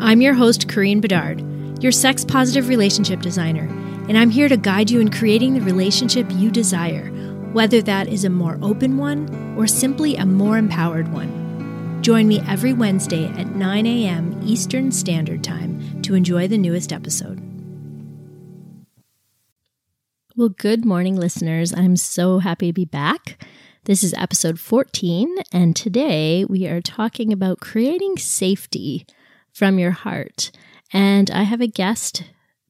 I'm your host, Corinne Bedard, your sex positive relationship designer and I'm here to guide you in creating the relationship you desire, whether that is a more open one or simply a more empowered one. Join me every Wednesday at 9 a.m. Eastern Standard Time to enjoy the newest episode. Well, good morning, listeners. I'm so happy to be back. This is episode 14, and today we are talking about creating safety from your heart. And I have a guest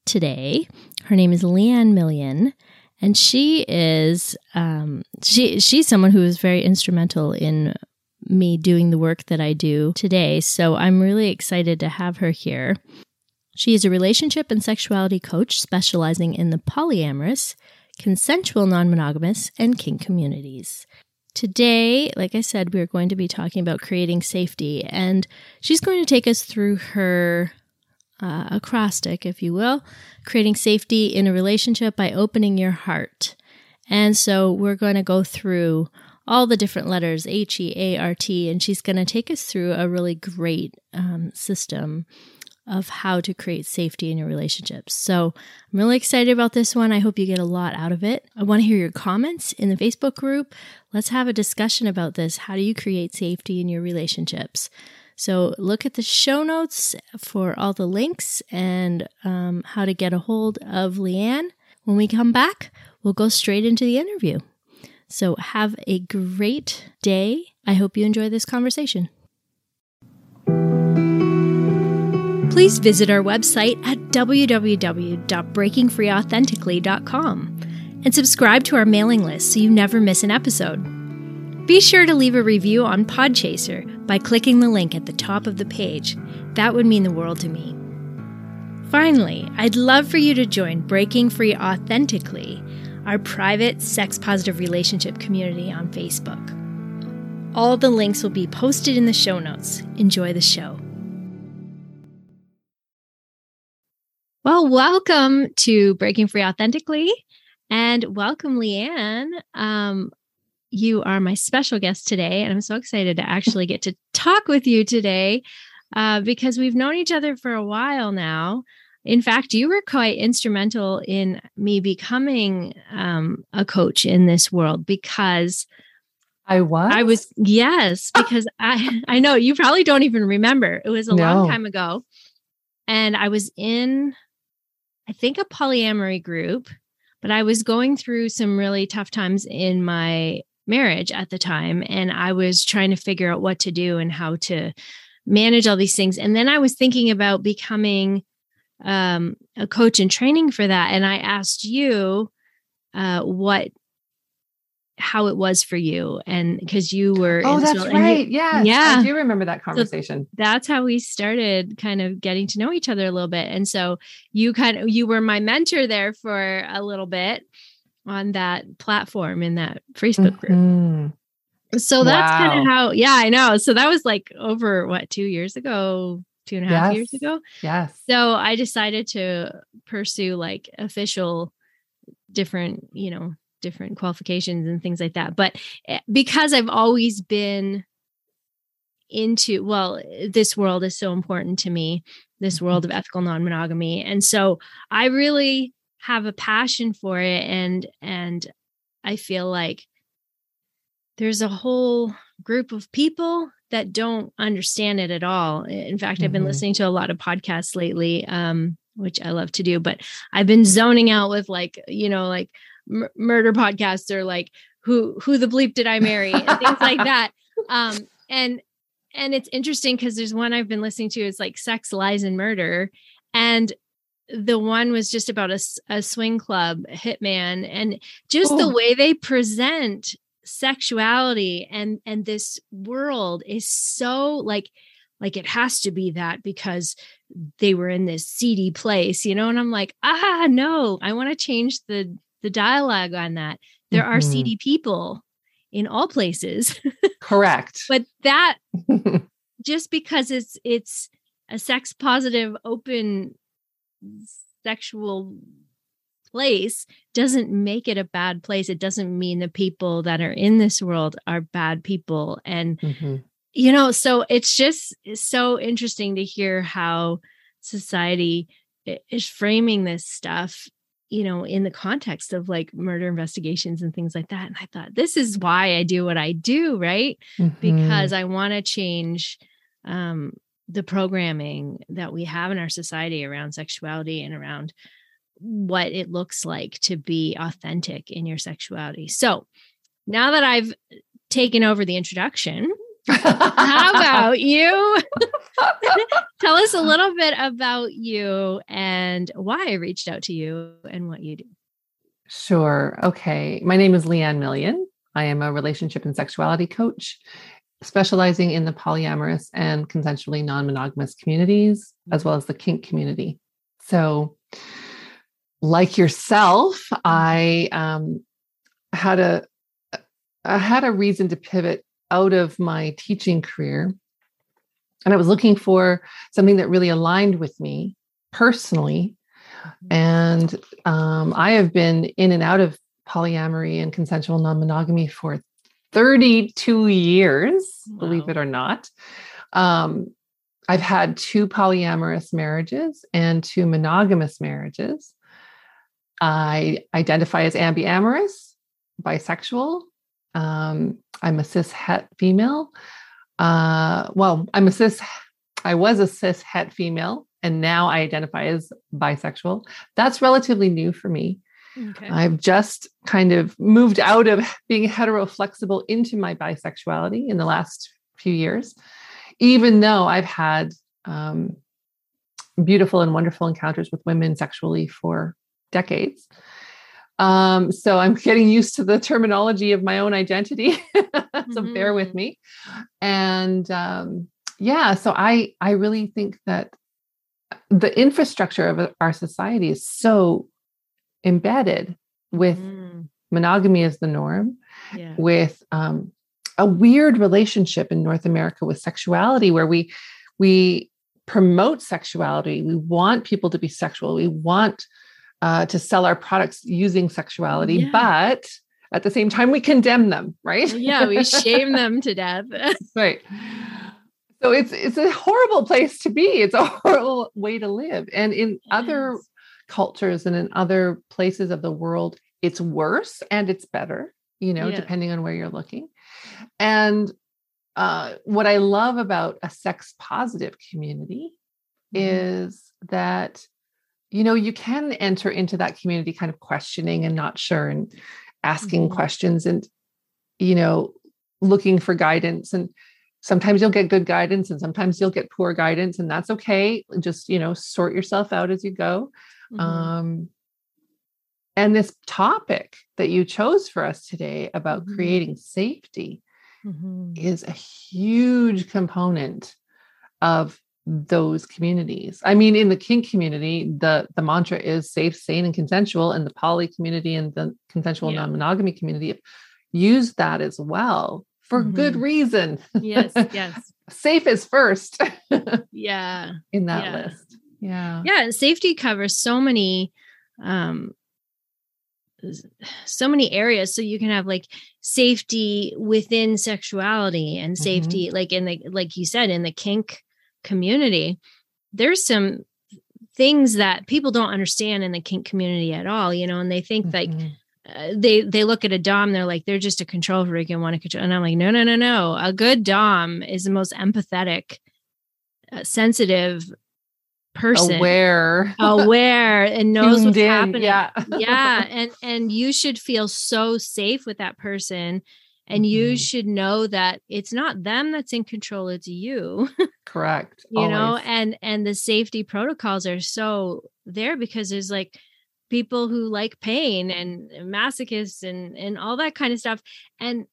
today. Her name is Leanne Million, and she is um, she she's someone who is very instrumental in me doing the work that I do today. So I'm really excited to have her here. She is a relationship and sexuality coach specializing in the polyamorous, consensual non monogamous, and kink communities. Today, like I said, we're going to be talking about creating safety, and she's going to take us through her uh, acrostic, if you will, creating safety in a relationship by opening your heart. And so we're going to go through all the different letters H E A R T, and she's going to take us through a really great um, system of how to create safety in your relationships. So I'm really excited about this one. I hope you get a lot out of it. I want to hear your comments in the Facebook group. Let's have a discussion about this. How do you create safety in your relationships? So look at the show notes for all the links and um, how to get a hold of Leanne. When we come back, we'll go straight into the interview. So have a great day. I hope you enjoy this conversation. Please visit our website at www.breakingfreeauthentically.com and subscribe to our mailing list so you never miss an episode. Be sure to leave a review on Podchaser by clicking the link at the top of the page. That would mean the world to me. Finally, I'd love for you to join Breaking Free Authentically, our private sex positive relationship community on Facebook. All the links will be posted in the show notes. Enjoy the show. Well, welcome to Breaking Free Authentically and welcome, Leanne. Um, you are my special guest today, and I'm so excited to actually get to talk with you today uh, because we've known each other for a while now. In fact, you were quite instrumental in me becoming um, a coach in this world because I was. I was yes, because I I know you probably don't even remember. It was a no. long time ago, and I was in, I think, a polyamory group but I was going through some really tough times in my marriage at the time and I was trying to figure out what to do and how to manage all these things. And then I was thinking about becoming um, a coach and training for that. And I asked you uh, what how it was for you and because you were oh that's right yeah yeah i do remember that conversation so that's how we started kind of getting to know each other a little bit and so you kind of you were my mentor there for a little bit on that platform in that Facebook group. Mm-hmm. So that's wow. kind of how, yeah, I know. So that was like over what, two years ago, two and a half yes. years ago. Yes. So I decided to pursue like official different, you know, different qualifications and things like that. But eh, because I've always been into, well, this world is so important to me, this world of ethical non monogamy. And so I really have a passion for it and and I feel like there's a whole group of people that don't understand it at all. In fact, mm-hmm. I've been mm-hmm. listening to a lot of podcasts lately, um, which I love to do, but I've been zoning out with like, you know, like m- murder podcasts or like who who the bleep did I marry and things like that. Um, and and it's interesting because there's one I've been listening to is like sex, lies, and murder. And the one was just about a, a swing club hitman and just the way they present sexuality and and this world is so like like it has to be that because they were in this seedy place, you know, and I'm like, ah, no, I want to change the the dialogue on that. There mm-hmm. are seedy people in all places. Correct. but that just because it's it's a sex positive open sexual place doesn't make it a bad place. It doesn't mean the people that are in this world are bad people. And, mm-hmm. you know, so it's just so interesting to hear how society is framing this stuff you know in the context of like murder investigations and things like that and i thought this is why i do what i do right mm-hmm. because i want to change um the programming that we have in our society around sexuality and around what it looks like to be authentic in your sexuality. So now that I've taken over the introduction, how about you? Tell us a little bit about you and why I reached out to you and what you do. Sure. Okay. My name is Leanne Million. I am a relationship and sexuality coach specializing in the polyamorous and consensually non monogamous communities, as well as the kink community. So, like yourself, I um, had a I had a reason to pivot out of my teaching career, and I was looking for something that really aligned with me personally. And um, I have been in and out of polyamory and consensual non monogamy for 32 years, wow. believe it or not. Um, I've had two polyamorous marriages and two monogamous marriages. I identify as ambiamorous, bisexual. Um, I'm a cis het female. Uh, well, I'm a cis, I was a cis het female, and now I identify as bisexual. That's relatively new for me. Okay. I've just kind of moved out of being hetero flexible into my bisexuality in the last few years, even though I've had um, beautiful and wonderful encounters with women sexually for decades. Um, so I'm getting used to the terminology of my own identity. so mm-hmm. bear with mm-hmm. me. And um, yeah, so I I really think that the infrastructure of our society is so embedded with mm. monogamy as the norm, yeah. with um, a weird relationship in North America with sexuality, where we we promote sexuality. We want people to be sexual. We want uh, to sell our products using sexuality, yeah. but at the same time, we condemn them, right? yeah, we shame them to death. right. So it's it's a horrible place to be. It's a horrible way to live. And in yes. other cultures and in other places of the world, it's worse and it's better, you know, yeah. depending on where you're looking. And uh, what I love about a sex positive community mm-hmm. is that you know you can enter into that community kind of questioning and not sure and asking mm-hmm. questions and you know looking for guidance and sometimes you'll get good guidance and sometimes you'll get poor guidance and that's okay just you know sort yourself out as you go mm-hmm. um and this topic that you chose for us today about mm-hmm. creating safety mm-hmm. is a huge component of those communities. I mean, in the kink community, the the mantra is safe, sane, and consensual, and the poly community and the consensual yeah. non-monogamy community use that as well for mm-hmm. good reason. Yes, yes. safe is first. yeah. In that yeah. list. Yeah. Yeah. Safety covers so many um so many areas so you can have like safety within sexuality and mm-hmm. safety mm-hmm. like in the like you said in the kink community, there's some things that people don't understand in the kink community at all, you know, and they think mm-hmm. like uh, they they look at a dom they're like they're just a control freak and want to control and i'm like no no no no. A good dom is the most empathetic uh, sensitive person. Aware. Aware and knows what's in, happening. yeah. Yeah and and you should feel so safe with that person and mm-hmm. you should know that it's not them that's in control it's you correct you Always. know and and the safety protocols are so there because there's like people who like pain and masochists and and all that kind of stuff and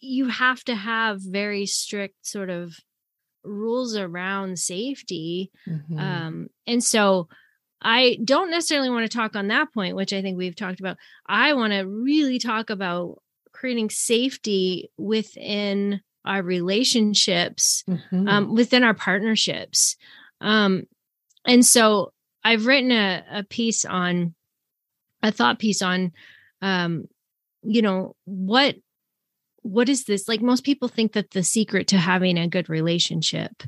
you have to have very strict sort of rules around safety. Mm-hmm. Um, and so I don't necessarily want to talk on that point, which I think we've talked about. I want to really talk about creating safety within our relationships, mm-hmm. um, within our partnerships. Um, and so I've written a, a piece on a thought piece on, um, you know, what what is this like most people think that the secret to having a good relationship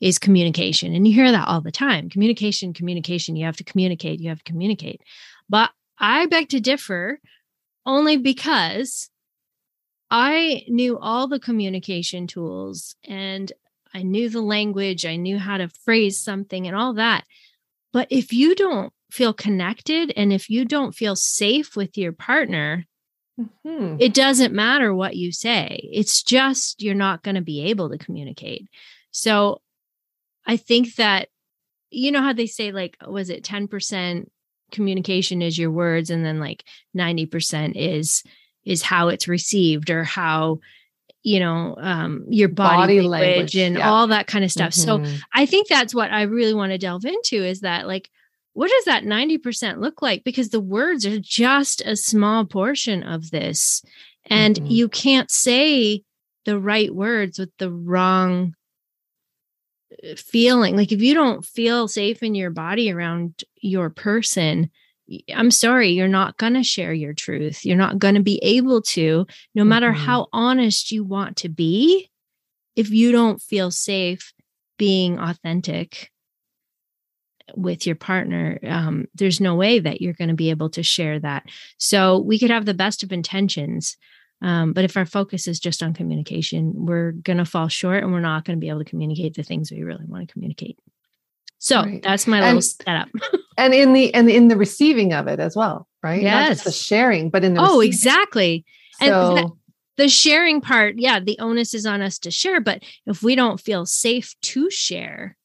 is communication and you hear that all the time communication communication you have to communicate you have to communicate but i beg to differ only because I knew all the communication tools and I knew the language, I knew how to phrase something and all that. But if you don't feel connected and if you don't feel safe with your partner, mm-hmm. it doesn't matter what you say. It's just you're not going to be able to communicate. So I think that, you know how they say, like, was it 10% communication is your words and then like 90% is is how it's received or how you know um, your body, body language, language, and yeah. all that kind of stuff mm-hmm. so i think that's what i really want to delve into is that like what does that 90% look like because the words are just a small portion of this and mm-hmm. you can't say the right words with the wrong uh, feeling like if you don't feel safe in your body around your person I'm sorry, you're not going to share your truth. You're not going to be able to, no matter mm-hmm. how honest you want to be, if you don't feel safe being authentic with your partner, um, there's no way that you're going to be able to share that. So we could have the best of intentions. Um, but if our focus is just on communication, we're going to fall short and we're not going to be able to communicate the things we really want to communicate. So right. that's my little and, setup. and in the and in the receiving of it as well, right? Yes. Not just the sharing, but in the oh, exactly. So, and the sharing part, yeah, the onus is on us to share. But if we don't feel safe to share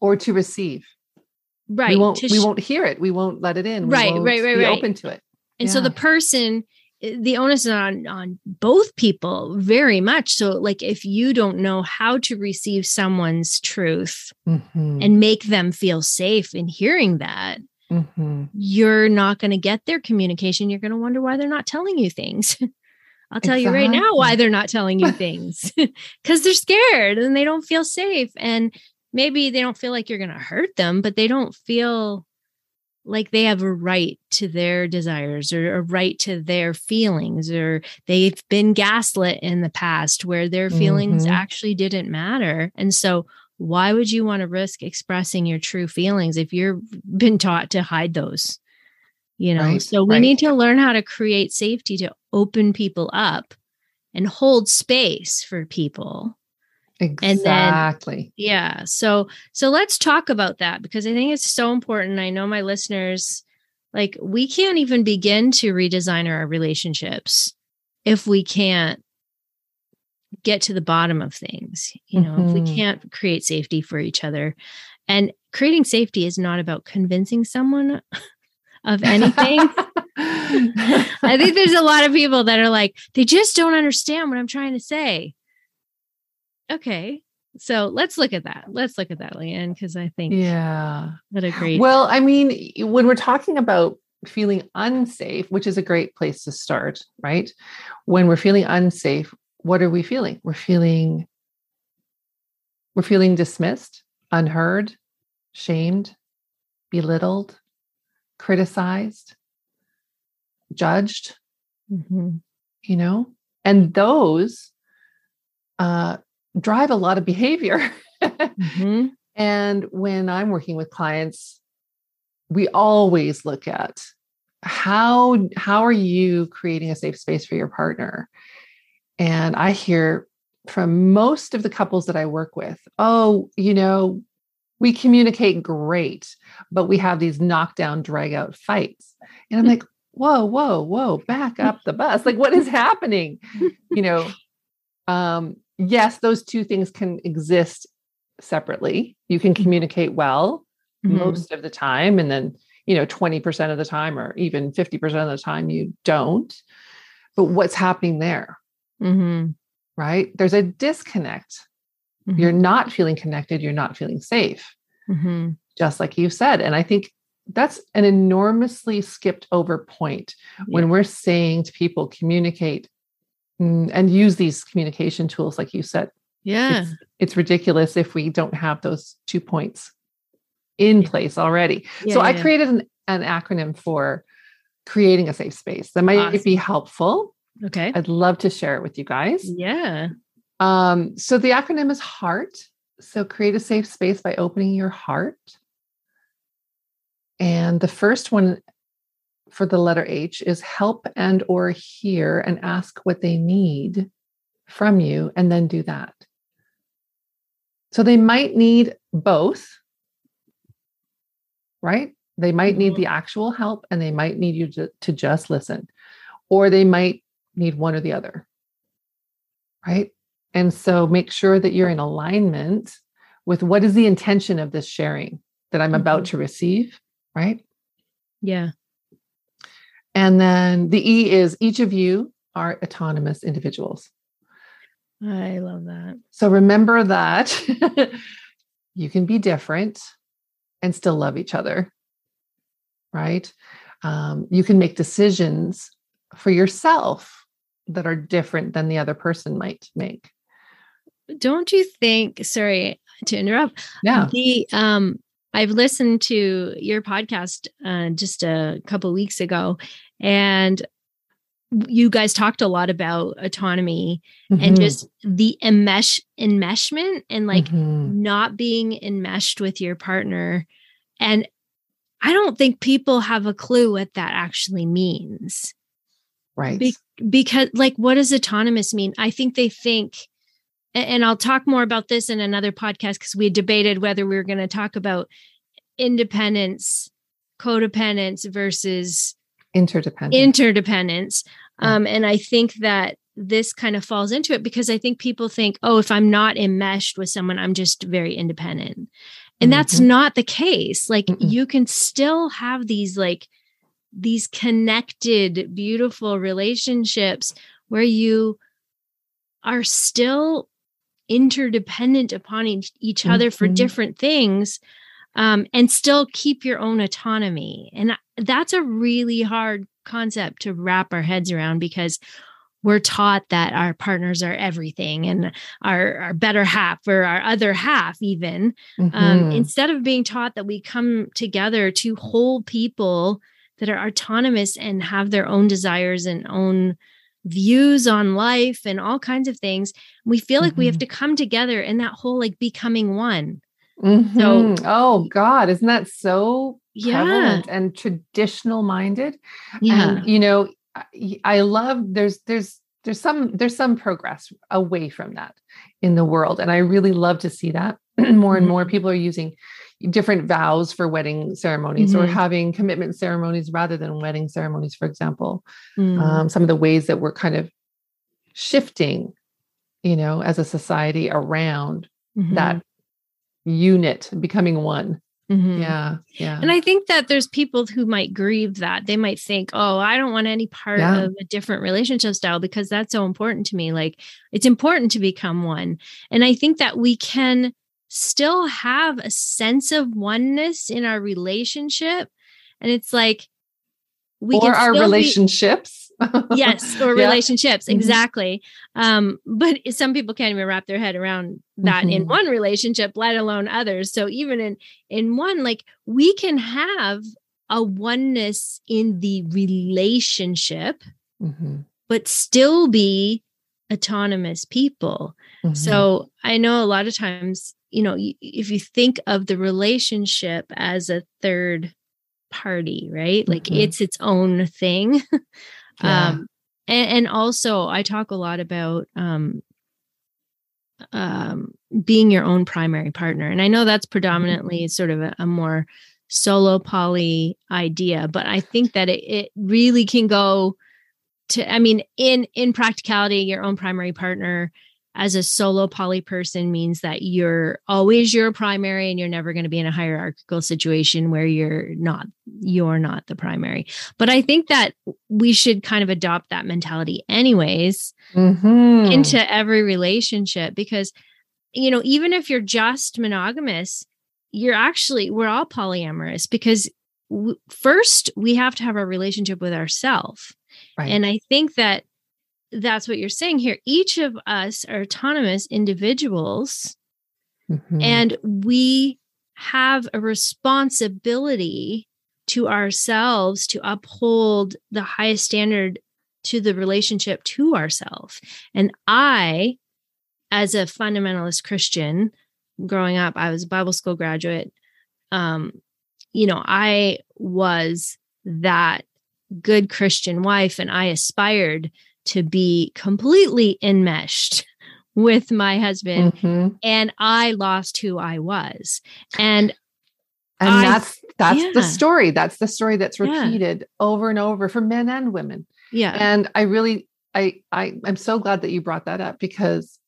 or to receive, right, we won't sh- won't hear it. We won't let it in. We right, right, right, be right. Open to it. And yeah. so the person the onus is on on both people very much so like if you don't know how to receive someone's truth mm-hmm. and make them feel safe in hearing that mm-hmm. you're not going to get their communication you're going to wonder why they're not telling you things i'll tell exactly. you right now why they're not telling you things because they're scared and they don't feel safe and maybe they don't feel like you're going to hurt them but they don't feel like they have a right to their desires or a right to their feelings or they've been gaslit in the past where their feelings mm-hmm. actually didn't matter and so why would you want to risk expressing your true feelings if you've been taught to hide those you know right, so we right. need to learn how to create safety to open people up and hold space for people Exactly. Then, yeah. So so let's talk about that because I think it's so important. I know my listeners like we can't even begin to redesign our relationships if we can't get to the bottom of things. You know, mm-hmm. if we mm-hmm. can't create safety for each other. And creating safety is not about convincing someone of anything. I think there's a lot of people that are like, they just don't understand what I'm trying to say okay so let's look at that let's look at that leanne because i think yeah. that agree well i mean when we're talking about feeling unsafe which is a great place to start right? When we're feeling unsafe what are we feeling? We're feeling we're feeling dismissed unheard shamed belittled criticized judged mm-hmm. you know? And those uh, drive a lot of behavior. mm-hmm. And when I'm working with clients, we always look at how how are you creating a safe space for your partner? And I hear from most of the couples that I work with, oh, you know, we communicate great, but we have these knockdown, drag out fights. And I'm like, whoa, whoa, whoa, back up the bus. Like, what is happening? You know, um, yes, those two things can exist separately. You can mm-hmm. communicate well mm-hmm. most of the time, and then, you know, 20% of the time, or even 50% of the time, you don't. But what's happening there? Mm-hmm. Right? There's a disconnect Mm-hmm. You're not feeling connected. You're not feeling safe, mm-hmm. just like you said. And I think that's an enormously skipped over point yeah. when we're saying to people, communicate mm, and use these communication tools, like you said. Yeah. It's, it's ridiculous if we don't have those two points in yeah. place already. Yeah, so I created an, an acronym for creating a safe space that might awesome. be helpful. Okay. I'd love to share it with you guys. Yeah. Um, so the acronym is HEART. So create a safe space by opening your heart. And the first one for the letter H is help and or hear and ask what they need from you and then do that. So they might need both. Right? They might need mm-hmm. the actual help and they might need you to, to just listen. Or they might need one or the other. Right? And so make sure that you're in alignment with what is the intention of this sharing that I'm mm-hmm. about to receive, right? Yeah. And then the E is each of you are autonomous individuals. I love that. So remember that you can be different and still love each other, right? Um, you can make decisions for yourself that are different than the other person might make don't you think sorry to interrupt yeah the um i've listened to your podcast uh, just a couple weeks ago and you guys talked a lot about autonomy mm-hmm. and just the enmesh enmeshment and like mm-hmm. not being enmeshed with your partner and i don't think people have a clue what that actually means right Be- because like what does autonomous mean i think they think and I'll talk more about this in another podcast because we debated whether we were going to talk about independence, codependence versus interdependence. Interdependence. Yeah. Um, and I think that this kind of falls into it because I think people think, oh, if I'm not enmeshed with someone, I'm just very independent. And mm-hmm. that's not the case. Like mm you can still have these like these connected, beautiful relationships where you are still interdependent upon each, each other mm-hmm. for different things um, and still keep your own autonomy. And that's a really hard concept to wrap our heads around because we're taught that our partners are everything and our, our better half or our other half even um, mm-hmm. um, instead of being taught that we come together to whole people that are autonomous and have their own desires and own views on life and all kinds of things. We feel like mm-hmm. we have mm-hmm. to come together in that whole like becoming one. Mm-hmm. So, oh God, isn't that so yeah. and traditional minded? Yeah. And, you know, I love there's there's there's some there's some progress away from that in the world, and I really love to see that more and mm-hmm. more people are using different vows for wedding ceremonies mm-hmm. or having commitment ceremonies rather than wedding ceremonies, for example. Mm. Um, some of the ways that we're kind of shifting, you know, as a society around mm-hmm. that unit becoming one. Mm-hmm. Yeah. Yeah. And I think that there's people who might grieve that. They might think, oh, I don't want any part yeah. of a different relationship style because that's so important to me. Like it's important to become one. And I think that we can still have a sense of oneness in our relationship. And it's like, we or our relationships. Be, yes, or yeah. relationships, mm-hmm. exactly. Um, but some people can't even wrap their head around that mm-hmm. in one relationship, let alone others. So even in in one, like we can have a oneness in the relationship, mm-hmm. but still be autonomous people. Mm-hmm. So I know a lot of times you know if you think of the relationship as a third party right like mm-hmm. it's its own thing yeah. um and, and, also i talk a lot about um um being your own primary partner and i know that's predominantly mm-hmm. sort of a, a, more solo poly idea but i think that it, it really can go to i mean in in practicality your own primary partner as a solo poly person means that you're always your primary and you're never going to be in a hierarchical situation where you're not you're not the primary but i think that we should kind of adopt that mentality anyways mm-hmm. into every relationship because you know, even if you're just monogamous, you're actually, we're all polyamorous because w- first we have to have a relationship with ourselves. Right. And I think that that's what you're saying here. Each of us are autonomous individuals, mm-hmm. and we have a responsibility to ourselves to uphold the highest standard to the relationship to ourselves. And I, as a fundamentalist Christian, growing up, I was a Bible school graduate. Um, you know, I was that good Christian wife, and I aspired to be completely enmeshed with my husband mm-hmm. and I lost who I was. And and I, that's that's yeah. the story. That's the story that's repeated yeah. over and over for men and women. Yeah. And I really I I I'm so glad that you brought that up because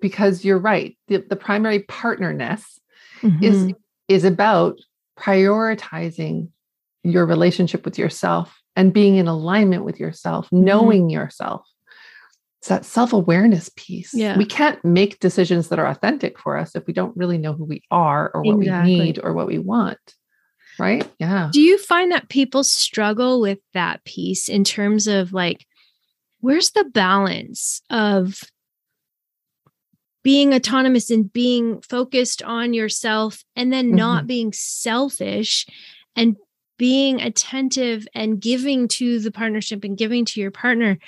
because you're right. The, the primary partnerness mm-hmm. is is about prioritizing your relationship with yourself and being in alignment with yourself, mm-hmm. knowing yourself. It's that self awareness piece. Yeah. We can't make decisions that are authentic for us if we don't really know who we are or what exactly. we need or what we want. Right. Yeah. Do you find that people struggle with that piece in terms of like, where's the balance of being autonomous and being focused on yourself and then not mm-hmm. being selfish and being attentive and giving to the partnership and giving to your partner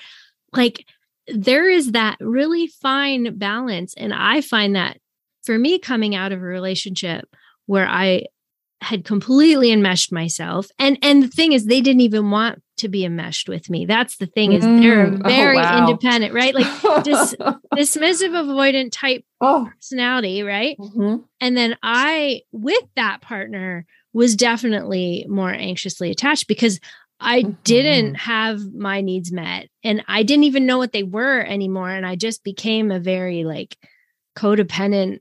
like there is that really fine balance and i find that for me coming out of a relationship where i had completely enmeshed myself and and the thing is they didn't even want to be enmeshed with me that's the thing is mm, they're oh, very oh, wow. independent right like dis- dismissive avoidant type oh. personality right mm-hmm. and then i with that partner was definitely more anxiously attached because I mm-hmm. didn't have my needs met and I didn't even know what they were anymore. And I just became a very like codependent,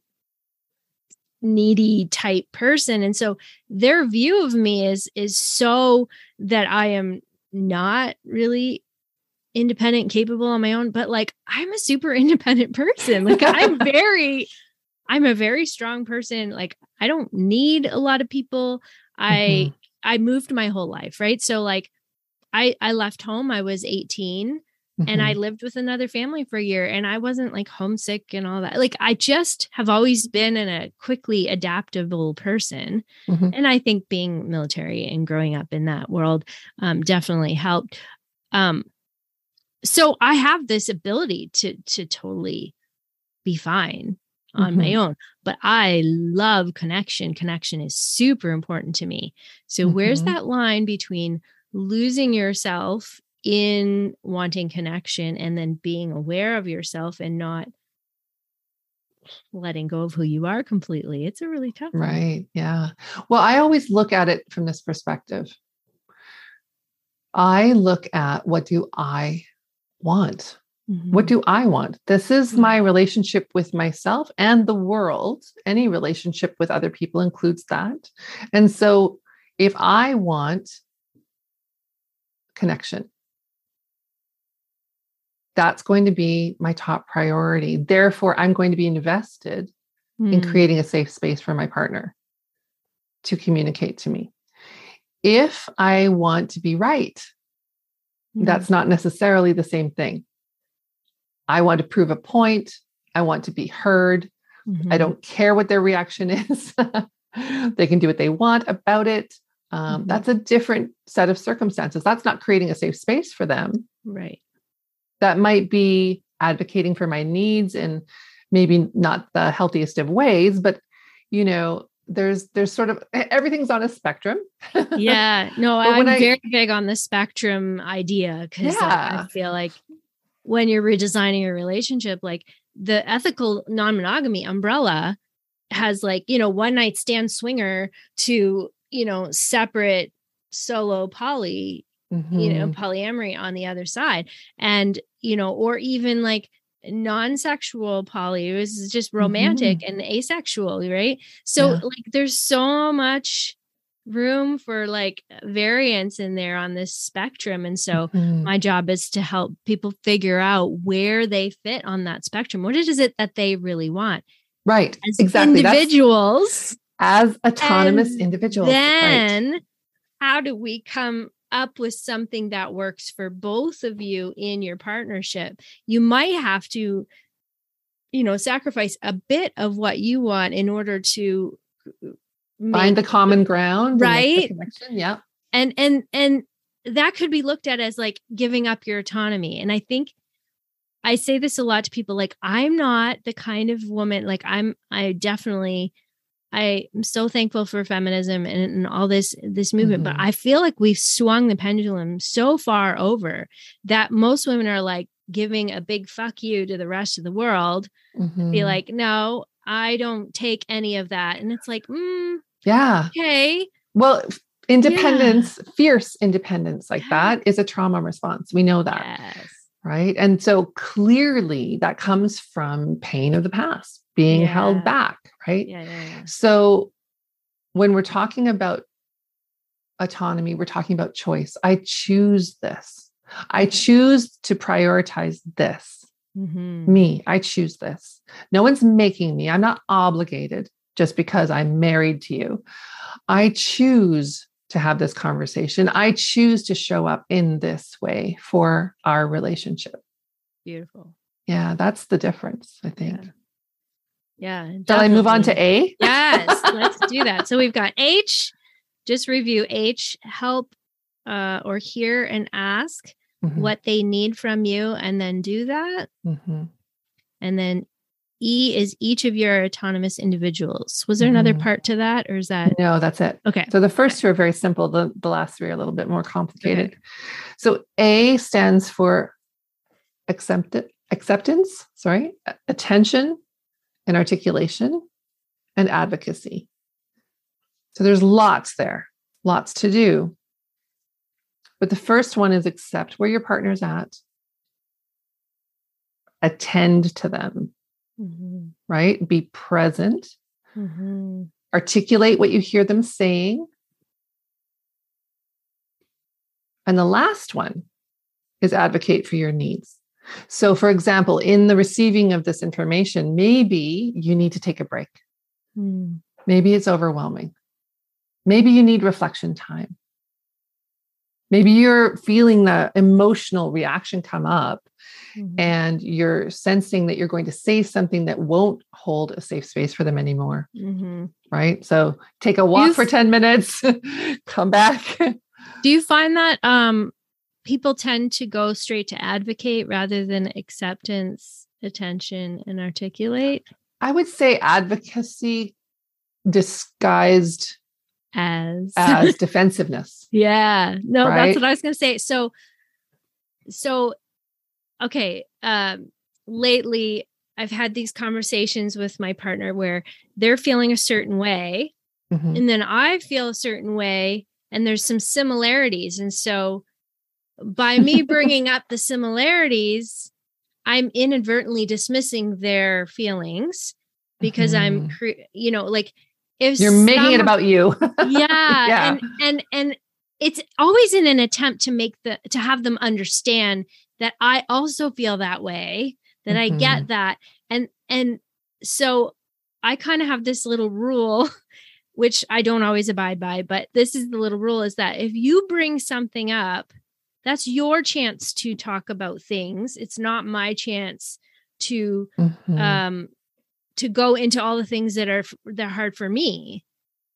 needy type person. And so their view of me is is so that I am not really independent, capable on my own, but like I'm a super independent person. Like I'm very I'm a very strong person. Like I don't need a lot of people. I mm-hmm. I moved my whole life, right? So like I I left home I was 18 mm-hmm. and I mm-hmm. lived with another family for a year and I wasn't like homesick and all that. Like I just have always been in a quickly adaptable person. Mm-hmm. And I think being military and growing up in that world um, definitely helped. Um so I have this ability to to totally be fine on mm-hmm. my own. But I love connection. Connection is super important to me. So, mm-hmm. where's that line between losing yourself in wanting connection and then being aware of yourself and not letting go of who you are completely? It's a really tough Right. One. Yeah. Well, I always look at it from this perspective. I look at what do I want? Mm-hmm. What do I want? This is mm-hmm. my relationship with myself and the world. Any relationship with other people includes that. And so if I want connection, that's going to be my top priority. Therefore, I'm going to be invested mm. in creating a safe space for my partner to communicate to me. If I want to be right, mm. that's not necessarily the same thing. I want to prove a point. I want to be heard. Mm-hmm. I don't care what their reaction is. they can do what they want about it. Um, mm-hmm. That's a different set of circumstances. That's not creating a safe space for them. Right. That might be advocating for my needs in maybe not the healthiest of ways, but you know, there's there's sort of everything's on a spectrum. yeah. No, I'm very big on the spectrum idea because yeah. I feel like when you're redesigning a relationship like the ethical non-monogamy umbrella has like you know one night stand swinger to you know separate solo poly mm-hmm. you know mm-hmm. polyamory on the other side and you know or even like non-sexual poly is just romantic mm-hmm. and asexual right so yeah. like there's so much room for like variance in there on this spectrum and so Mhm. my job is to help people figure out where they fit on that spectrum what is it that they really want right. as Exactly. That's individuals as autonomous And individuals. right. then how do we come up with something that works for both of you in your partnership you might have to you know sacrifice a bit of what you want in order to Find the common ground. Right? connection. Yeah. and and and that could be looked at as like giving up your autonomy and i think i say this a lot to people like i'm not the kind of woman like i'm i definitely i am so thankful for feminism and, and all this this movement but Mhm. i feel like we've swung the pendulum so far over that most women are like giving a big fuck you to the rest of the world be Mhm. like no i don't take any of that and it's like mm, yeah. okay Well, independence, fierce independence like that is a trauma response. We know that. yes Right. And so clearly that comes from pain of the past, being Yeah. held back. Right. yeah yeah, yeah. So when we're talking about autonomy, we're talking about choice. I choose this. I choose to prioritize this. Mhm. Me, I choose this. No one's making me. I'm not obligated just because I'm married to you. I choose to have this conversation. I choose to show up in this way for our relationship. Beautiful. Yeah, that's the difference, I think. Yeah. Shall I move on to. A? yes, let's do that. So we've got H. Just review H. Help uh, or hear and ask Mhm, what they need from you, and then do that. mhm. And then E is each of your autonomous individuals. Was there another Mhm. part to that, or is that No, that's it. okay? So the first two are very simple. The, the last three are a little bit more complicated. So A stands for accept- acceptance, sorry, attention and articulation and advocacy. So there's lots there, lots to do. But the first one is accept where your partner's at, attend to them, Mhm, right? Be present, mhm, articulate what you hear them saying. And the last one is advocate for your needs. So, for example, in the receiving of this information, maybe you need to take a break. mm, Maybe it's overwhelming. Maybe you need reflection time. Maybe you're feeling the emotional reaction come up mhm. and you're sensing that you're going to say something that won't hold a safe space for them anymore. Mhm. right? So take a walk for 10 minutes, come back. Do you find that um, people tend to go straight to advocate rather than acceptance, attention, and articulate I would say advocacy disguised as as defensiveness. Yeah. No, Right? that's what I was going to say. So so okay, um lately I've had these conversations with my partner where they're feeling a certain way Mhm. and then I feel a certain way and there's some similarities and so by me bringing up the similarities I'm inadvertently dismissing their feelings because I'm you know like if Mm-hmm. You're making it about you. yeah, Yeah. and and and it's always in an attempt to make the to have them understand that i also feel that way that i Mm-hmm. get that and and so i kind of have this little rule which i don't always abide by but this is the little rule is that if you bring something up that's your chance to talk about things it's not my chance to Mhm. um to go into all the things that are that are hard for me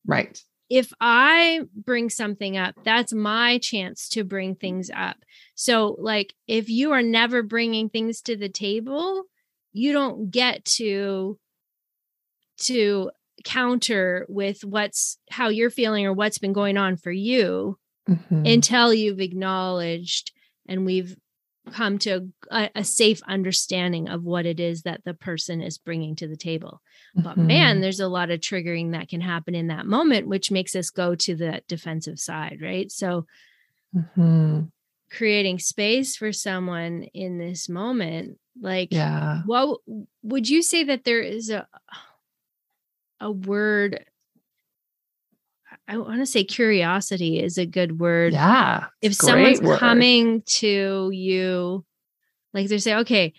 right. if I bring something up, that's my chance to bring things up. So, like, if you are never bringing things to the table, you don't get to to counter with what's how you're feeling or what's been going on for you Mhm. until you've acknowledged and we've come to a, a safe understanding of what it is that the person is bringing to the table but man Mhm. there's a lot of triggering that can happen in that moment which makes us go to the defensive side right so Mhm. creating space for someone in this moment like yeah. what would you say that there is a a word I want to say curiosity is a good word. Yeah. If someone's word. coming to you, like they say, okay,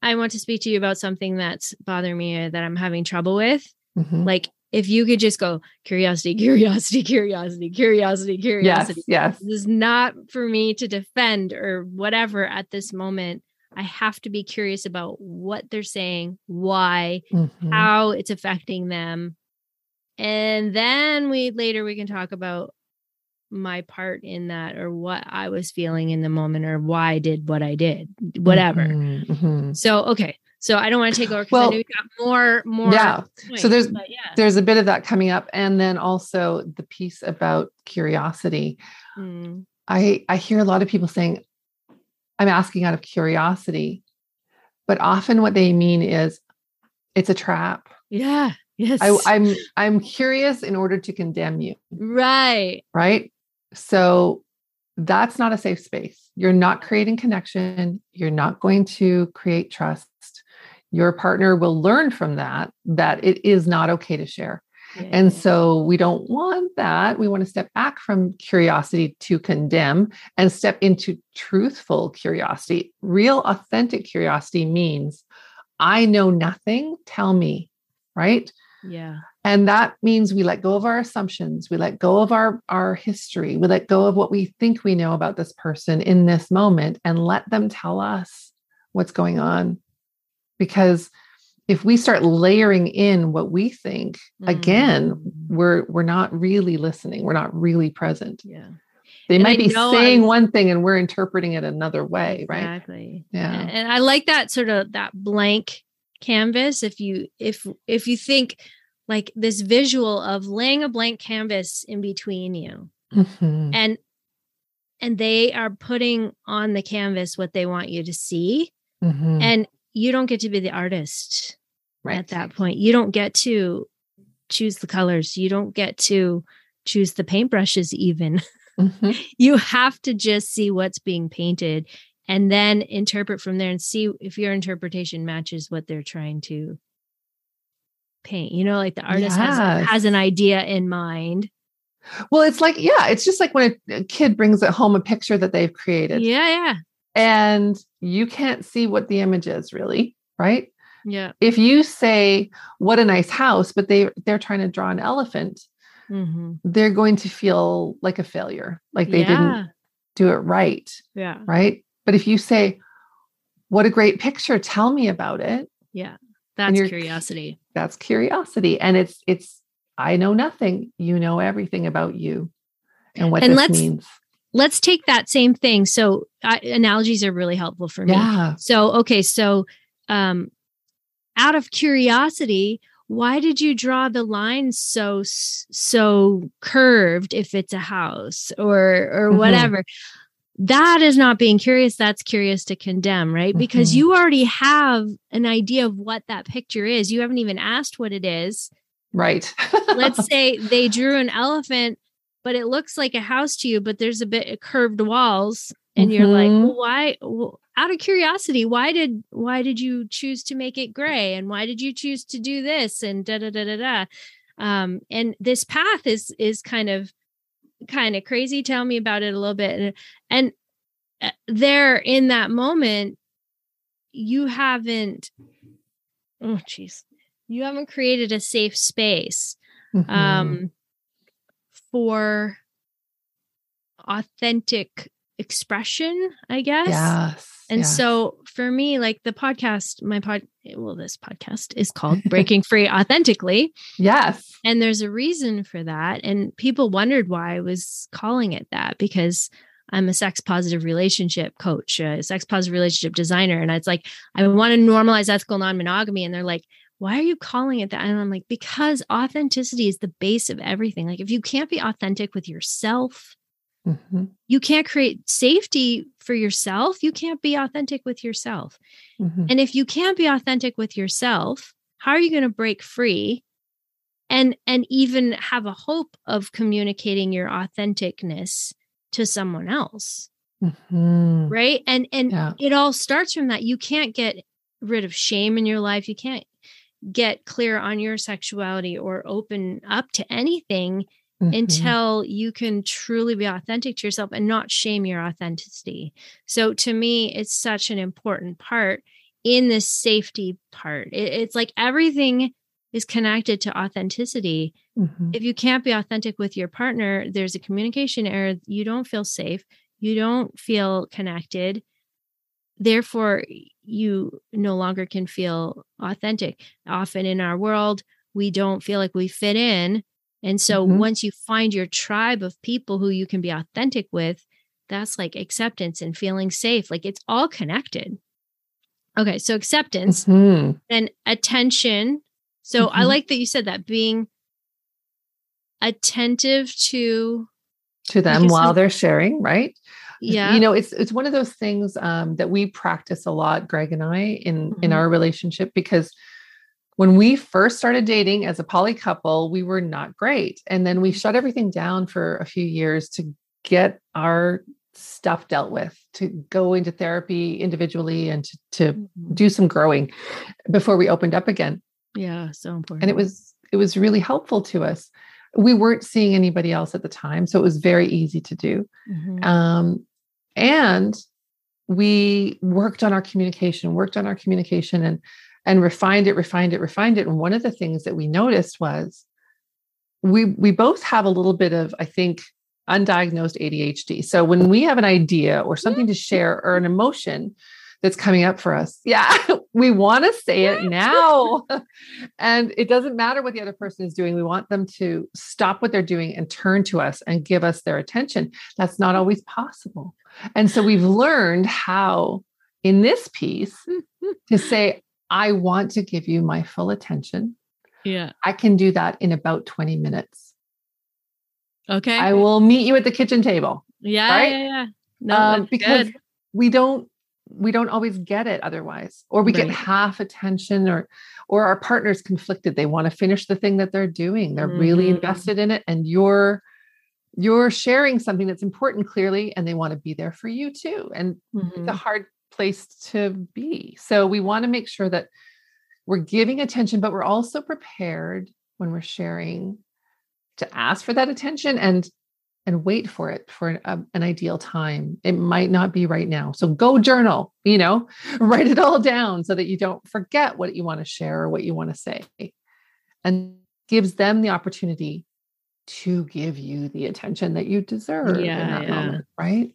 I want to speak to you about something that's bothering me or that I'm having trouble with. Mm-hmm. Like if you could just go curiosity, curiosity, curiosity, curiosity, curiosity. Yes, yes. This is not for me to defend or whatever at this moment. I have to be curious about what they're saying, why, mm-hmm. how it's affecting them. And then we later we can talk about my part in that or what I was feeling in the moment or why I did what I did, whatever. Mm-hmm. mm-hmm. So, okay. So I don't want to take over because well, I know we got more, more. Yeah. Points, so there's, yeah. there's a bit of that coming up. And then also the piece about curiosity. Mm. I, I hear a lot of people saying, I'm asking out of curiosity, but often what they mean is it's a trap. Yeah. Yes. I, I'm I'm curious in order to condemn you. Right. Right. So that's not a safe space. You're not creating connection. You're not going to create trust. Your partner will learn from that that it is not okay to share. Yeah. And so we don't want that. We want to step back from curiosity to condemn and step into truthful curiosity. Real, authentic curiosity means I know nothing. Tell me, right? Yeah. And that means we let go of our assumptions, we let go of our, our history, we let go of what we think we know about this person in this moment and let them tell us what's going on. Because if we start layering in what we think, mm. again, we're we're not really listening. We're not really present. Yeah. They and might I be saying I'm, one thing and we're interpreting it another way, right? Exactly. Yeah. And I like that sort of that blank canvas if you if if you think like this visual of laying a blank canvas in between you mm-hmm. and and they are putting on the canvas what they want you to see mm-hmm. and you don't get to be the artist right. at that point you don't get to choose the colors you don't get to choose the paintbrushes even mm-hmm. you have to just see what's being painted and then interpret from there and see if your interpretation matches what they're trying to paint. You know, like the artist yes. has, has an idea in mind. Well, it's like, yeah, it's just like when a kid brings at home a picture that they've created. Yeah, yeah. And you can't see what the image is really, right? Yeah. If you say, what a nice house, but they they're trying to draw an elephant, mm-hmm. they're going to feel like a failure, like they yeah. didn't do it right. Yeah. Right. But if you say, What a great picture, tell me about it. Yeah. That's curiosity. That's curiosity. And it's, it's, I know nothing. You know everything about you and what and this means. Let's take that same thing. So, uh, analogies are really helpful for me. Yeah. So, okay. So, um, out of curiosity, why did you draw the line so so curved if it's a house or or mm-hmm. whatever that is not being curious that's curious to condemn right because mm-hmm. you already have an idea of what that picture is you haven't even asked what it is right let's say they drew an elephant but it looks like a house to you but there's a bit of curved walls and mm-hmm. you're like mm-hmm. well, why well, out of curiosity why did why did you choose to make it gray and why did you choose to do this and da da da da da um and this path is is kind of kind of crazy tell me about it a little bit and uh, there in that moment you haven't oh jeez you haven't created a safe space mm-hmm. um for authentic expression i guess. Yes and so for me like the podcast my pod well this podcast is called breaking free authentically. Yes. And there's a reason for that. And people wondered why i was calling it that because i'm a sex positive relationship coach a sex positive relationship designer. And it's like i want to normalize ethical non-monogamy. And they're like why are you calling it that? And i'm like because authenticity is the base of everything. Like if you can't be authentic with yourself Mm-hmm. You can't create safety for yourself. You can't be authentic with yourself. Mm-hmm. And if you can't be authentic with yourself, how are you going to break free and and even have a hope of communicating your authenticness to someone else? Mm-hmm. Right? And and yeah. it all starts from that. You can't get rid of shame in your life. You can't get clear on your sexuality or open up to anything mm-hmm. until you can truly be authentic to yourself and not shame your authenticity. So to me, it's such an important part in this safety part. It, it's like everything is connected to authenticity. Mm-hmm. If you can't be authentic with your partner, there's a communication error. You don't feel safe. You don't feel connected. Therefore, you no longer can feel authentic. Often in our world, we don't feel like we fit in. And so mm-hmm. once you find your tribe of people who you can be authentic with, that's like acceptance and feeling safe. Like it's all connected. Okay, so acceptance, mm-hmm. then attention. So mm-hmm. I like that you said that being attentive to to them while they're sharing, right? Yeah. You know, it's it's one of those things um, that we practice a lot, Greg and I, in in mm-hmm. our relationship because when we first started dating as a poly couple, we were not great. And then we shut everything down for a few years to get our stuff dealt with, to go into therapy individually and to, to mm-hmm. do some growing before we opened up again. Yeah, so important. And it was it was really helpful to us. We weren't seeing anybody else at the time, so it was very easy to do. Mm-hmm. Um, and we worked on our communication, worked on our communication, and and refined it, refined it, refined it. And one of the things that we noticed was we we both have a little bit of, I think, undiagnosed ADHD. So when we have an idea or something to mm-hmm. share or an emotion that's coming up for us, yeah, we want to say it now. and it doesn't matter what the other person is doing. We want them to stop what they're doing and turn to us and give us their attention. That's not always possible. And so we've learned how in this piece mm-hmm. to say, I want to give you my full attention. Yeah. I can do that in about 20 minutes. Okay. I will meet you at the kitchen table. Yeah. Right? Yeah. Yeah. No, um, because good. we don't we don't always get it otherwise or we right. get half attention or or our partner's conflicted they want to finish the thing that they're doing they're mm-hmm. really invested in it and you're you're sharing something that's important clearly and they want to be there for you too and mm-hmm. the hard place to be. So we want to make sure that we're giving attention, but we're also prepared when we're sharing to ask for that attention and and wait for it for an, um, an ideal time. It might not be right now. So go journal, you know, write it all down so that you don't forget what you want to share or what you want to say. And gives them the opportunity to give you the attention that you deserve yeah, in that yeah. moment, right?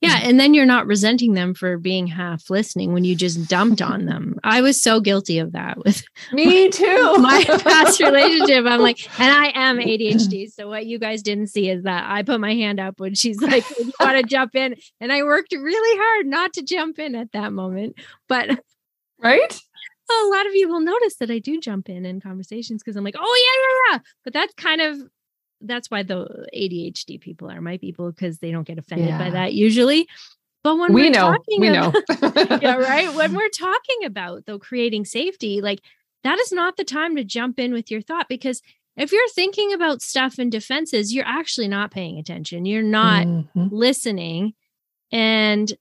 Yeah. Mm-hmm. And then you're not resenting them for being half listening when you just dumped on them. I was so guilty of that with me too. my past relationship. I'm like, and I am ADHD. So what you guys didn't see is that I put my hand up when she's like, you want to jump in? And I worked really hard not to jump in at that moment. But right. a lot of people notice that I do jump in in conversations because I'm like, oh yeah, yeah, yeah. But that's kind of that's why the ADHD people are my people because they don't get offended yeah. by that usually. But when we know, we about, know, yeah, right. When we're talking about though creating safety, like that is not the time to jump in with your thought because if you're thinking about stuff and defenses, you're actually not paying attention. You're not mm-hmm. listening, and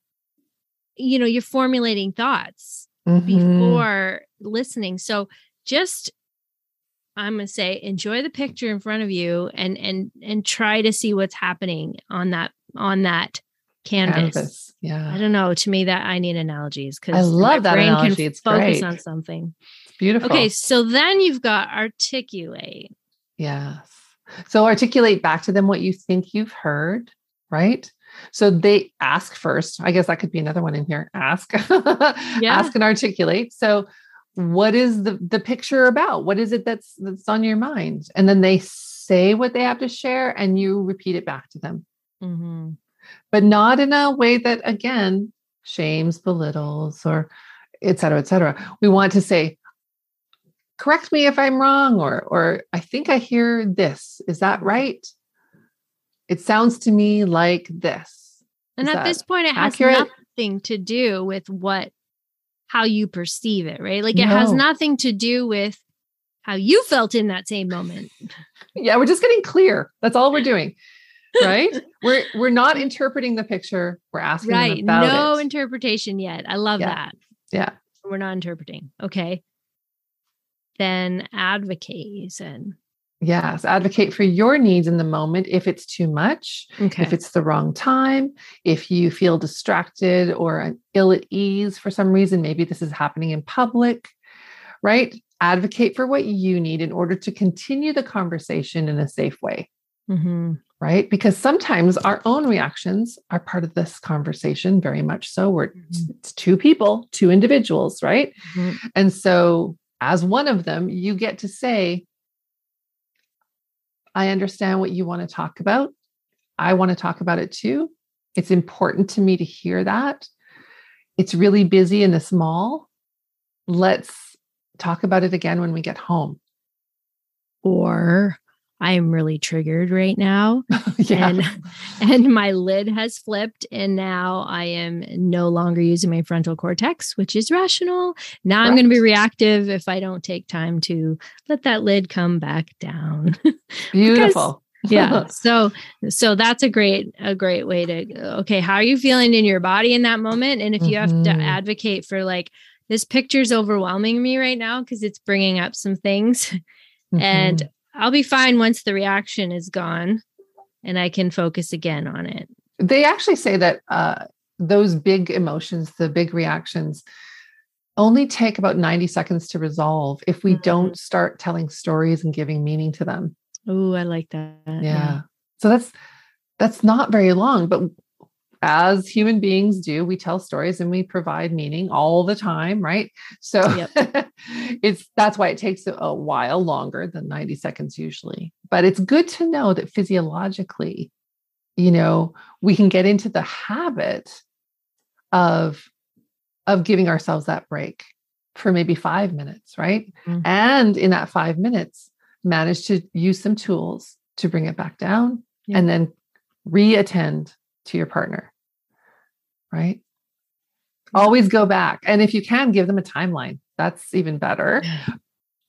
you know you're formulating thoughts mm-hmm. before listening. So just I'm going to say enjoy the picture in front of you and and and try to see what's happening on that on that canvas. canvas. Yeah. I don't know. To me, that I need analogies because I love that brain analogy. Can it's focus great. on something. It's beautiful. Okay, so then you've got articulate. Yes. So articulate back to them what you think you've heard, right? So they ask first. I guess that could be another one in here. Ask. yeah. Ask and articulate. So what is the the picture about? What is it that's that's on your mind? And then they say what they have to share and you repeat it back to them. Mm-hmm. but not in a way that again shames belittles or et cetera et cetera. We want to say correct me if i'm wrong or or i think i hear this. Is that right? It sounds to me like this. And is at this point it accurate? has nothing to do with what how you perceive it, right? Like it no. has nothing to do with how you felt in that same moment. Yeah, we're just getting clear. That's all we're doing. Right? we're we're not interpreting the picture. We're asking right. no it. interpretation yet. I love yeah. that. Yeah. We're not interpreting. Okay. Then advocate, you said. Yes, advocate for your needs in the moment if it's too much, Okay. if it's the wrong time, if you feel distracted or ill at ease for some reason, maybe this is happening in public, right? Advocate for what you need in order to continue the conversation in a safe way, hmm right? Because sometimes our own reactions are part of this conversation, very much so. We're Mhm. it's two people, two individuals, right? Mhm. And so, as one of them, you get to say, I understand what you want to talk about. I want to talk about it too. It's important to me to hear that. It's really busy in this mall. Let's talk about it again when we get home. Or I'm really triggered right now. yeah. and and my lid has flipped and now i am no longer using my frontal cortex which is rational now i'm going to be reactive if i don't take time to let that lid come back down Beautiful. yeah so so that's a great a great way to okay how are you feeling in your body in that moment and if you have to Mhm. advocate for like this picture's overwhelming me right now because it's bringing up some things Mhm. and I'll be fine once the reaction is gone and I can focus again on it. they actually say that uh, those big emotions, the big reactions, only take about 90 seconds to resolve if we Mhm. don't start telling stories and giving meaning to them. Oh, I like that. yeah. So that's that's not very long, but as human beings do, we tell stories and we provide meaning all the time, right? So it's that's why it takes a, while longer than 90 seconds usually. But it's good to know that physiologically, you know, we can get into the habit of of giving ourselves that break for maybe 5 minutes, right? Mhm. And in that 5 minutes manage to use some tools to bring it back down Yeah. and then reattend to your partner. Right? Always go back. And if you can, give them a timeline. That's even better.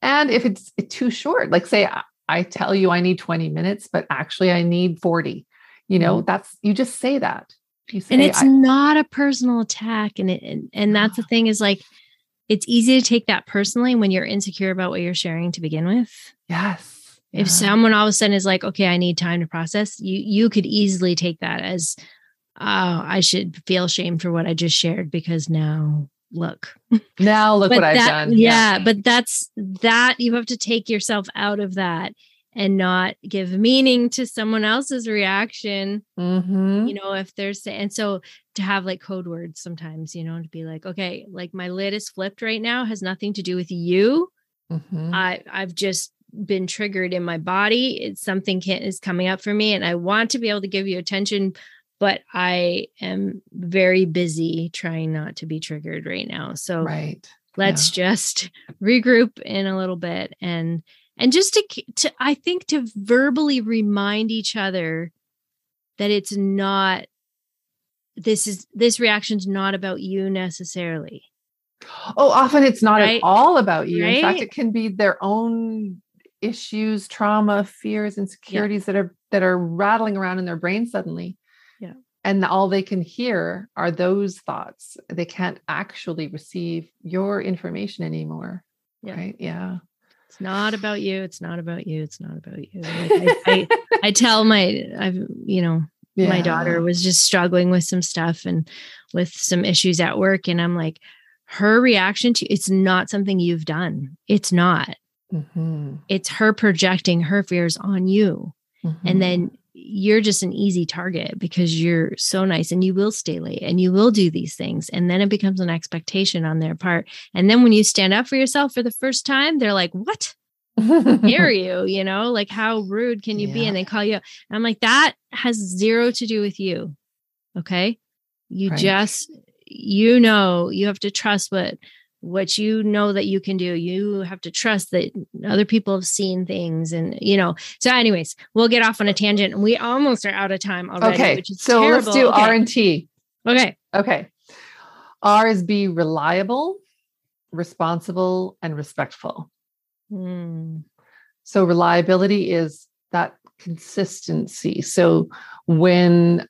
And if it's too short, like say, I- tell you I need 20 minutes, but actually I need 40, you know, mm-hmm. that's, you just say that. You say, And it's not a personal attack. And it, and, and that's the thing is like, it's easy to take that personally when you're insecure about what you're sharing to begin with. yes. If yeah. someone all of a sudden is like, okay, I need time to process, you you could easily take that as, oh, I should feel shame for what I just shared because now look, now look what I've that, done. Yeah, but that's that you have to take yourself out of that and not give meaning to someone else's reaction. Mhm. You know, if there's and so to have like code words sometimes, you know, to be like, okay, like my lid is flipped right now, has nothing to do with you. Mhm. I I've just been triggered in my body. It's something can, is coming up for me, and I want to be able to give you attention, but I am very busy trying not to be triggered right now. So right. let's just regroup in a little bit and and just to, to i think to verbally remind each other that it's not this is this reaction's not about you necessarily Oh, often it's not Right? at all about you. In fact, it can be their own issues, trauma, fears, insecurities that are that are rattling around in their brain suddenly. Yeah. And all they can hear are those thoughts. They can't actually receive your information anymore. Yeah. Right. Yeah. it's not about you it's not about you it's not about you Like, I, I, I tell my i've you know my daughter was just struggling with some stuff and with some issues at work and i'm like her reaction to it's not something you've done it's not Mhm. it's her projecting her fears on you Mhm. and then you're just an easy target because you're so nice and you will stay late and you will do these things. And then it becomes an expectation on their part. And then when you stand up for yourself for the first time they're like what? Dare you? You know like how rude can you be? And they call you i'm like that has zero to do with you. Okay? You Right. just you know you have to trust what what you know that you can do you have to trust that other people have seen things and you know so anyways we'll get off on a tangent and we almost are out of time already okay. which is So let's do okay. R and T. okay Okay. R is be reliable, responsible, and respectful. Hmm. So reliability is that consistency. So when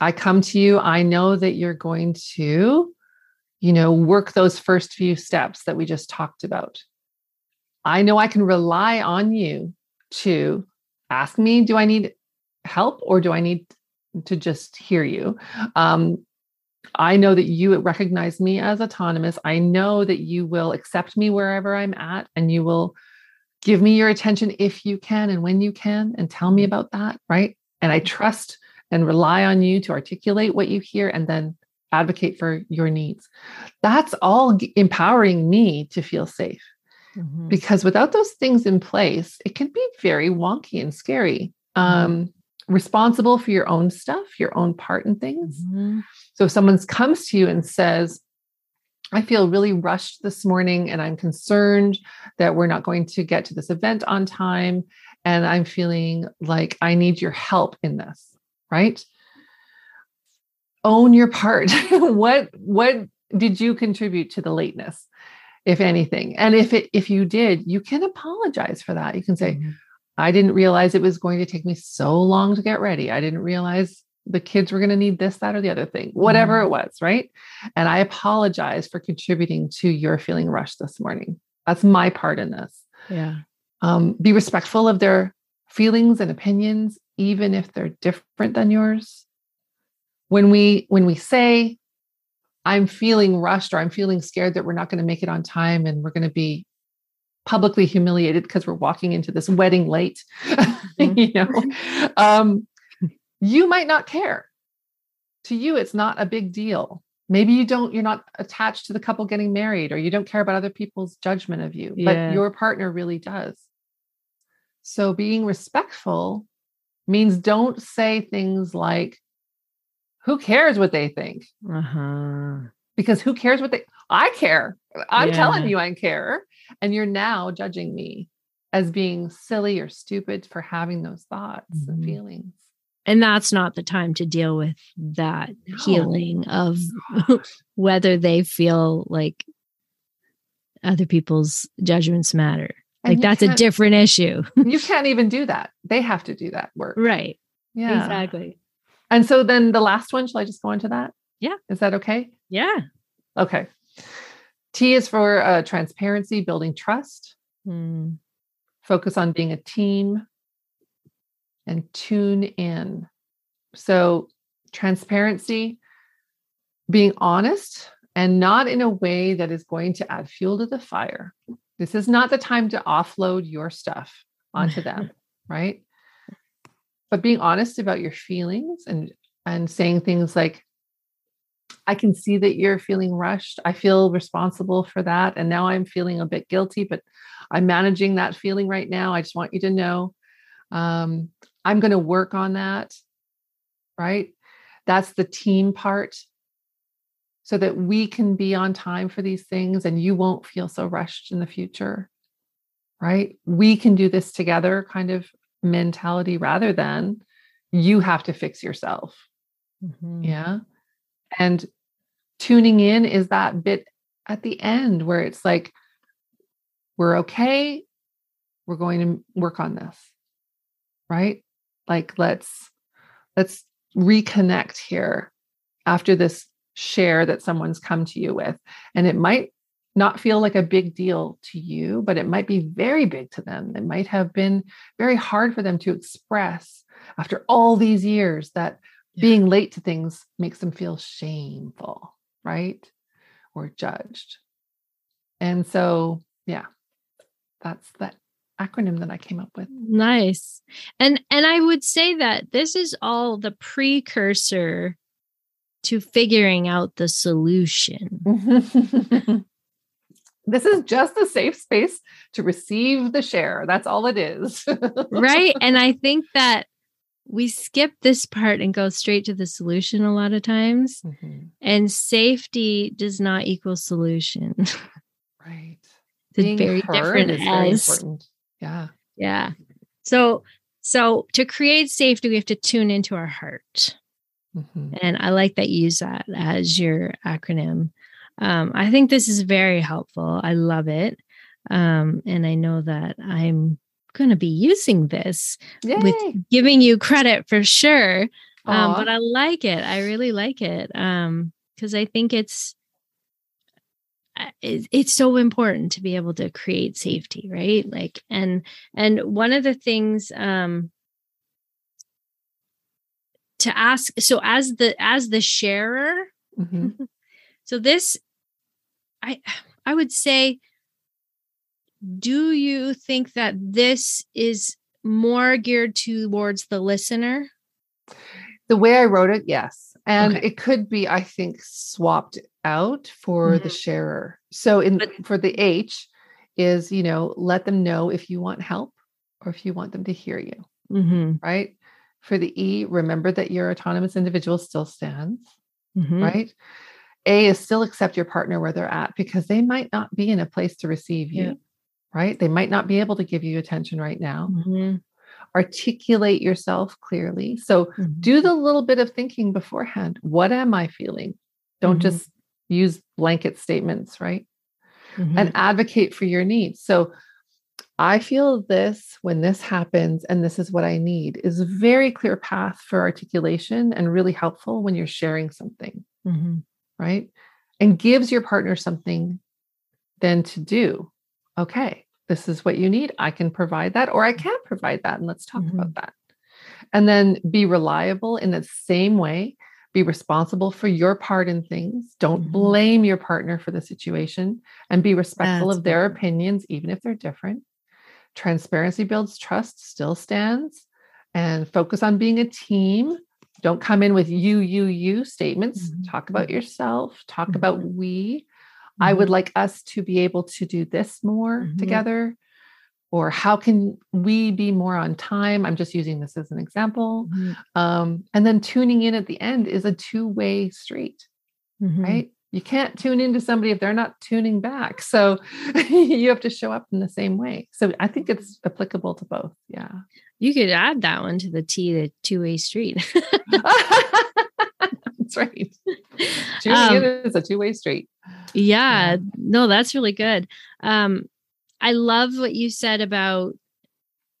I come to you, I know that you're going to, you know, work those first few steps that we just talked about. I know I can rely on you to ask me, do I need help or do I need to just hear you? Um, I know that you recognize me as autonomous. I know that you will accept me wherever I'm at and you will give me your attention if you can and when you can and tell me about that. Right. And I trust and rely on you to articulate what you hear and then advocate for your needs. That's all empowering me to feel safe. Mm-hmm. Because without those things in place, it can be very wonky and scary. Mm-hmm. Um, responsible for your own stuff, your own part in things. Mm-hmm. So if someone comes to you and says, I feel really rushed this morning and I'm concerned that we're not going to get to this event on time. And I'm feeling like I need your help in this, right? Own your part. what what did you contribute to the lateness, if anything? And if it if you did, you can apologize for that. You can say, mm-hmm. I didn't realize it was going to take me so long to get ready. I didn't realize the kids were going to need this, that, or the other thing, whatever mm-hmm. it was, right? And I apologize for contributing to your feeling rushed this morning. That's my part in this. Yeah. Um, be respectful of their feelings and opinions, even if they're different than yours. When we when we say, I'm feeling rushed or I'm feeling scared that we're not going to make it on time and we're going to be publicly humiliated because we're walking into this wedding late mm-hmm. you know um, you might not care to you it's not a big deal maybe you don't you're not attached to the couple getting married or you don't care about other people's judgment of you yeah. but your partner really does so being respectful means don't say things like who cares what they think uh-huh. because who cares what they i care i'm yeah. telling you i care and you're now judging me as being silly or stupid for having those thoughts mm-hmm. and feelings. And that's not the time to deal with that no. healing of whether they feel like other people's judgments matter. And like that's a different issue. you can't even do that. They have to do that work. Right. Yeah. Exactly. And so then the last one, shall I just go into that? Yeah. Is that okay? Yeah. Okay. T is for uh, transparency, building trust. Mm. Focus on being a team and tune in. So, transparency, being honest and not in a way that is going to add fuel to the fire. This is not the time to offload your stuff onto them, right? But being honest about your feelings and and saying things like I can see that you're feeling rushed. I feel responsible for that. And now I'm feeling a bit guilty, but I'm managing that feeling right now. I just want you to know um, I'm going to work on that. Right. That's the team part so that we can be on time for these things and you won't feel so rushed in the future. Right. We can do this together kind of mentality rather than you have to fix yourself. Mm-hmm. Yeah. And tuning in is that bit at the end where it's like, we're okay. We're going to work on this. Right? Like let's let's reconnect here after this share that someone's come to you with. And it might not feel like a big deal to you, but it might be very big to them. It might have been very hard for them to express after all these years that yeah. being late to things makes them feel shameful, right? Or judged. And so, yeah, that's that acronym that I came up with. Nice. And and I would say that this is all the precursor to figuring out the solution. this is just a safe space to receive the share. That's all it is. right? And I think that we skip this part and go straight to the solution a lot of times. Mm-hmm. And safety does not equal solution. right. It's Being very different is very important. Yeah. Yeah. So so to create safety, we have to tune into our heart. Mm-hmm. And I like that you use that as your acronym. Um, I think this is very helpful. I love it. Um, and I know that I'm going to be using this Yay. with giving you credit for sure. Um, but I like it. I really like it. Um, because I think it's it's so important to be able to create safety right like and and one of the things um to ask so as the as the sharer mm-hmm. so this i i would say do you think that this is more geared towards the listener the way i wrote it yes and okay. it could be i think swapped out for mm-hmm. the sharer so in but, for the h is you know let them know if you want help or if you want them to hear you mm-hmm. right for the E, remember that your autonomous individual still stands, mm-hmm. right? A is still accept your partner where they're at because they might not be in a place to receive you, yeah. right? They might not be able to give you attention right now. Mm-hmm. Articulate yourself clearly. So mm-hmm. do the little bit of thinking beforehand. What am I feeling? Don't mm-hmm. just use blanket statements, right? And mm-hmm. advocate for your needs. So I feel this when this happens, and this is what I need, is a very clear path for articulation and really helpful when you're sharing something, mm-hmm. Right? And gives your partner something then to do. Okay, this is what you need. I can provide that, or I can't provide that. And let's talk mm-hmm. about that. And then be reliable in the same way. Be responsible for your part in things. Don't mm-hmm. blame your partner for the situation and be respectful That's of their opinions, even if they're different transparency builds trust still stands and focus on being a team don't come in with you you you statements mm-hmm. talk about yourself talk mm-hmm. about we mm-hmm. i would mm-hmm. like us to be able to do this more mm-hmm. together or how can we be more on time i'm just using this as an example mm-hmm. um, and then tuning in at the end is a two-way street right you can't tune into somebody if they're not tuning back. So you have to show up in the same way. So I think it's applicable to both. Yeah. You could add that one to the T, the two way street. that's right. Tuning um, in is a two way street. Yeah, yeah. No, that's really good. Um, I love what you said about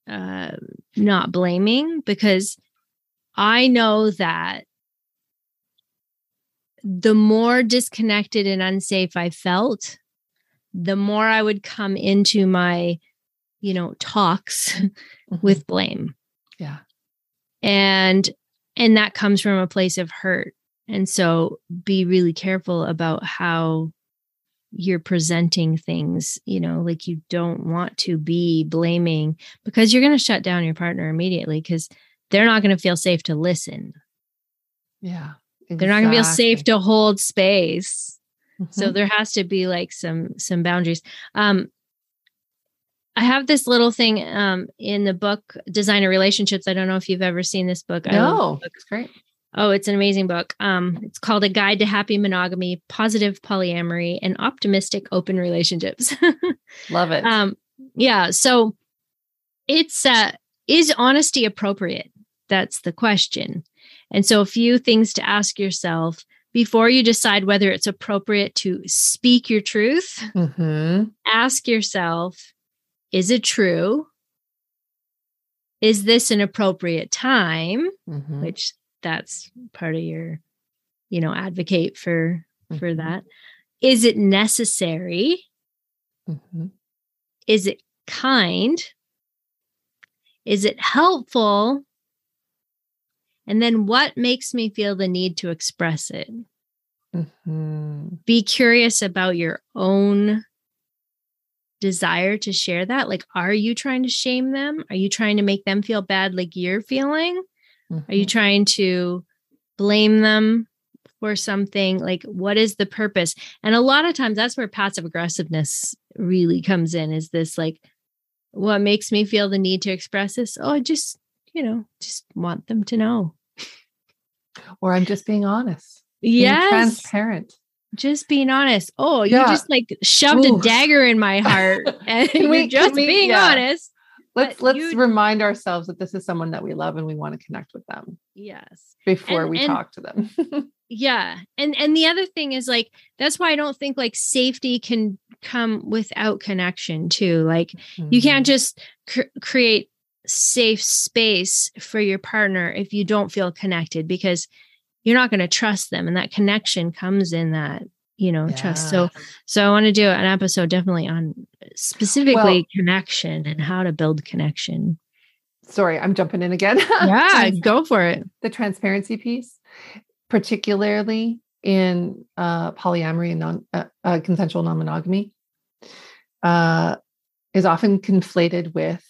uh, not blaming because I know that the more disconnected and unsafe I felt, the more I would come into my, you know, talks mm-hmm. with blame. Yeah. And and that comes from a place of hurt. And so be really careful about how you're presenting things, you know, like you don't want to be blaming because you're going to shut down your partner immediately because they're not going to feel safe to listen. Yeah. Exactly. They're not going to feel safe to hold space. Mm-hmm. So there has to be like some some boundaries. Um I have this little thing um in the book Designer Relationships. I don't know if you've ever seen this book. No, it's great. Oh, it's an amazing book. Um, it's called A Guide to Happy Monogamy, Positive Polyamory, and Optimistic Open Relationships. Love it. Um, yeah. So it's uh is honesty appropriate? That's the question. And so, a few things to ask yourself before you decide whether it's appropriate to speak your truth. Mm-hmm. Ask yourself is it true? Is this an appropriate time? Mm-hmm. Which that's part of your, you know, advocate for mm-hmm. for that. Is it necessary? Mm-hmm. Is it kind? Is it helpful? And then what makes me feel the need to express it? Mm-hmm. Be curious about your own desire to share that. Like, are you trying to shame them? Are you trying to make them feel bad like you're feeling? Mm-hmm. Are you mm-hmm. trying to blame them for something? Like, what is the purpose? And a lot of times that's where passive aggressiveness really comes in is this like, what makes me feel the need to express this? Oh, I just, you know, just want them to know or I'm just being honest. Yes. transparent. Just being honest. Oh, you just like shoved Ooh. a dagger in my heart and we, just we, being yeah. honest. Let's let's you, remind ourselves that this is someone that we love and we want to connect with them. Yes. Before and, we and, talk to them. yeah. And and the other thing is like that's why I don't think like safety can come without connection too. Like mm-hmm. you can't mm-hmm. just cr- create safe space for your partner if you don't feel connected because you're not going to trust them and that connection comes in that you know trust. So so i want to do an episode definitely on specifically well, connection and how to build connection. Sorry i'm jumping in again. Yeah go for it. the transparency piece particularly in uh, polyamory and non uh, uh, consensual non-monogamy uh, is often conflated with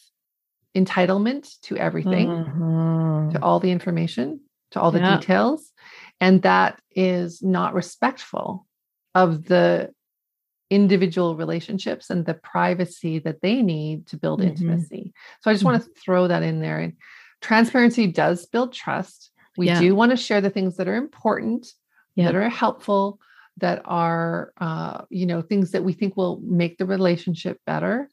entitlement to everything mm-hmm. to all the information to all the yeah. details and that is not respectful of the individual relationships and the privacy that they need to build mm-hmm. intimacy. So I just mm-hmm. want to throw that in there. And transparency does build trust. We yeah. do want to share the things that are important, yeah. that are helpful, that are uh, you know things that we think will make the relationship better.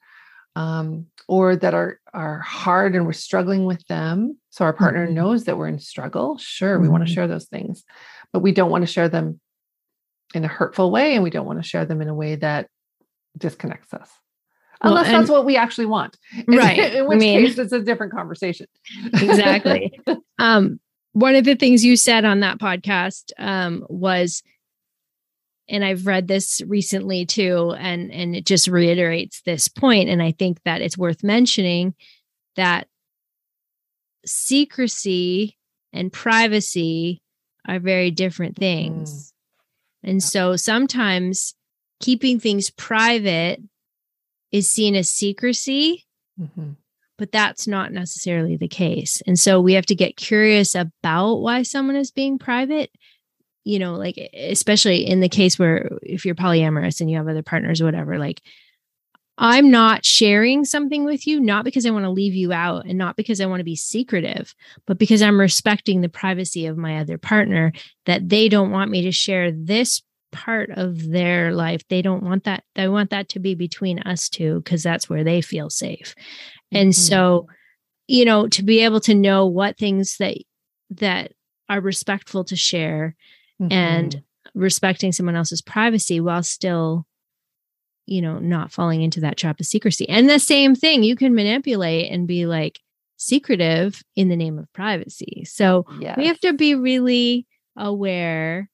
Um, or that are are hard and we're struggling with them so our partner mm-hmm. knows that we're in struggle sure we mm-hmm. want to share those things but we don't want to share them in a hurtful way and we don't want to share them in a way that disconnects us well, unless that's what we actually want right in which I mean, case it's a different conversation exactly um, one of the things you said on that podcast um, was and i've read this recently too and and it just reiterates this point. and i think that it's worth mentioning that secrecy and privacy are very different things mm. And so sometimes keeping things private is seen as secrecy, mm-hmm. but that's not necessarily the case. And so we have to get curious about why someone is being private. You know, like especially in the case where if you're polyamorous and you have other partners or whatever, like I'm not sharing something with you, not because I want to leave you out and not because I want to be secretive, but because I'm respecting the privacy of my other partner, that they don't want me to share this part of their life. They don't want that. They want that to be between us two because that's where they feel safe. And mm-hmm. so, you know, to be able to know what things that, that are respectful to share mm-hmm. and respecting someone else's privacy while still you know, not falling into that trap of secrecy. And the same thing, you can manipulate and be like secretive in the name of privacy. So yes. we have to be really aware.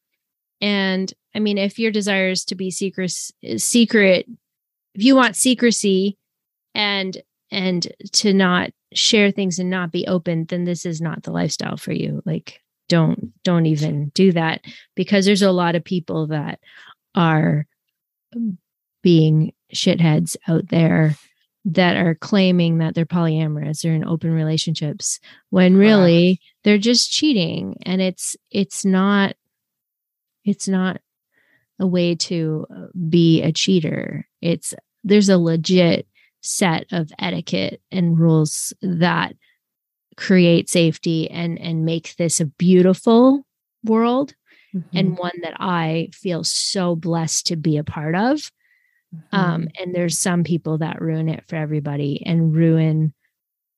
And I mean, if your desire is to be secret, secret, if you want secrecy and and to not share things and not be open, then this is not the lifestyle for you. Like don't don't even do that because there's a lot of people that are being shitheads out there that are claiming that they're polyamorous or in open relationships when really they're just cheating. And it's it's not it's not a way to be a cheater. It's there's a legit set of etiquette and rules that create safety and and make this a beautiful world mm-hmm. and one that I feel so blessed to be a part of Mm-hmm. Um, and there's some people that ruin it for everybody and ruin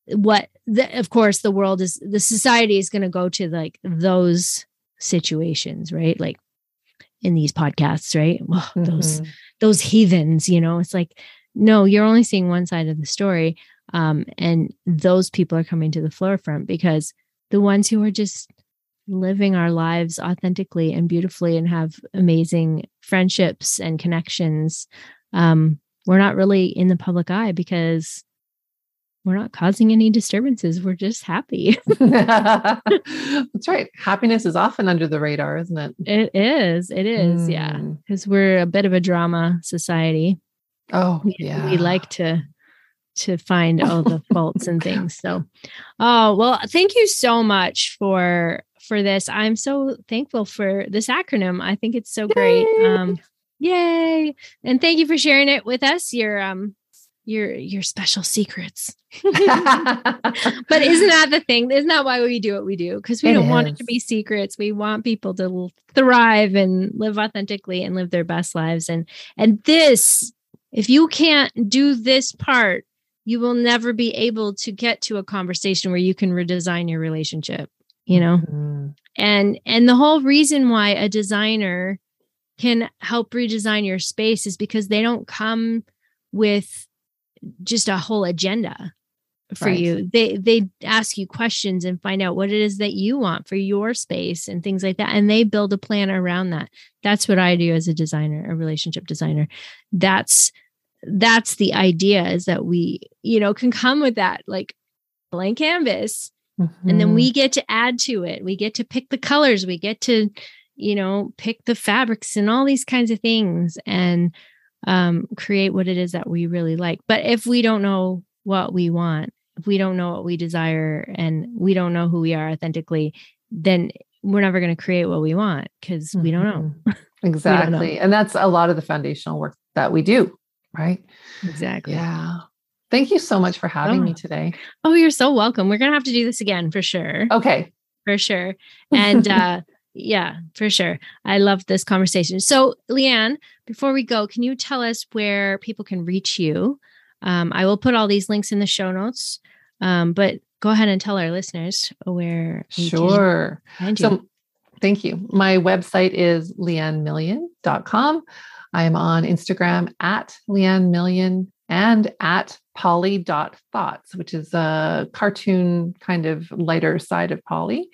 what the, of course the world is the society is going to go to like those situations right like in these podcasts right well, mm-hmm. those those heathens you know it's like no you're only seeing one side of the story um, and those people are coming to the forefront because the ones who are just living our lives authentically and beautifully and have amazing friendships and connections um, we're not really in the public eye because we're not causing any disturbances. We're just happy. That's right. Happiness is often under the radar, isn't it? It is. It is. Mm. Yeah. Because we're a bit of a drama society. Oh, we, yeah. We like to to find all the faults and things. So, oh well, thank you so much for for this. I'm so thankful for this acronym. I think it's so great. Um, Yay. And thank you for sharing it with us. Your um your your special secrets. but isn't that the thing? Isn't that why we do what we do? Because we it don't is. want it to be secrets. We want people to thrive and live authentically and live their best lives. And and this, if you can't do this part, you will never be able to get to a conversation where you can redesign your relationship, you know? Mm-hmm. And and the whole reason why a designer can help redesign your space is because they don't come with just a whole agenda. for right. you. They they ask you questions and find out what it is that you want for your space and things like that. And they build a plan around that. That's what I do as a designer, a relationship designer. That's that's the idea is that we, you know, can come with that like blank canvas mm-hmm. and then we mm-hmm. get to add to it. We get to pick the colors, we get to, you know, pick the fabrics and all these kinds of things and um, create what it is that we really like. But if we don't know what we want, if we don't know what we desire and we don't know who we are authentically, then we're never going to create what we want because mm-hmm. we don't know. Exactly. don't know. And that's a lot of the foundational work that we do, right? Exactly. Yeah. Thank you so much for having oh. me today. Oh, you're so welcome. We're going to have to do this again for sure. Okay. For sure. And uh yeah, for sure. I love this conversation. So, Leanne, before we go, can you tell us where people can reach you? Um, I will put all these links in the show notes, um, but go ahead and tell our listeners where. Sure. So, thank you. My website is leannemillion.com. I am on Instagram at leannemillion and at poly.thoughts, which is a cartoon kind of lighter side of poly.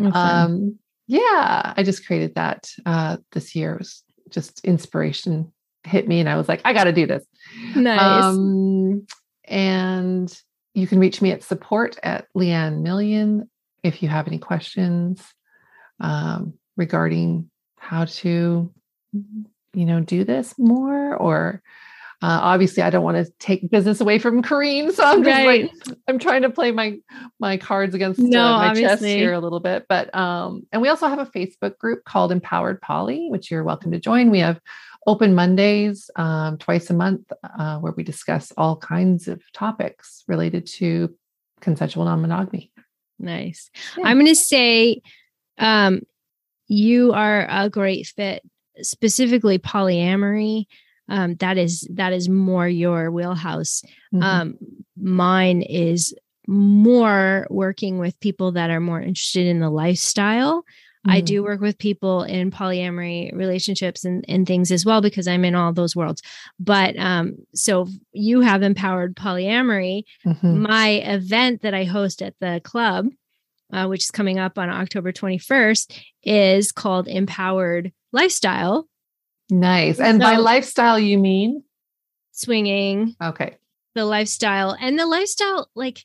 Okay. Um, yeah, I just created that uh, this year. It was just inspiration hit me, and I was like, I got to do this. Nice. Um, and you can reach me at support at Leanne Million if you have any questions um, regarding how to, you know, do this more or uh, obviously, I don't want to take business away from Corinne, so I'm just right. like I'm trying to play my my cards against no, uh, my obviously. chest here a little bit. But um, and we also have a Facebook group called Empowered Poly, which you're welcome to join. We have open Mondays um, twice a month uh, where we discuss all kinds of topics related to consensual non-monogamy. Nice. Yeah. I'm going to say um, you are a great fit, specifically polyamory um, that is that is more your wheelhouse. Mm-hmm. Um, mine is more working with people that are more interested in the lifestyle. Mm-hmm. I do mm. work with people in polyamory relationships and, and things as well because I'm in all those worlds. But um, so you have empowered polyamory. Mm-hmm. My event that I host at the club, uh, which is coming up on October 21st, is called Empowered Lifestyle. Nice. And so, by lifestyle, you mean swinging. Okay. The lifestyle and the lifestyle, like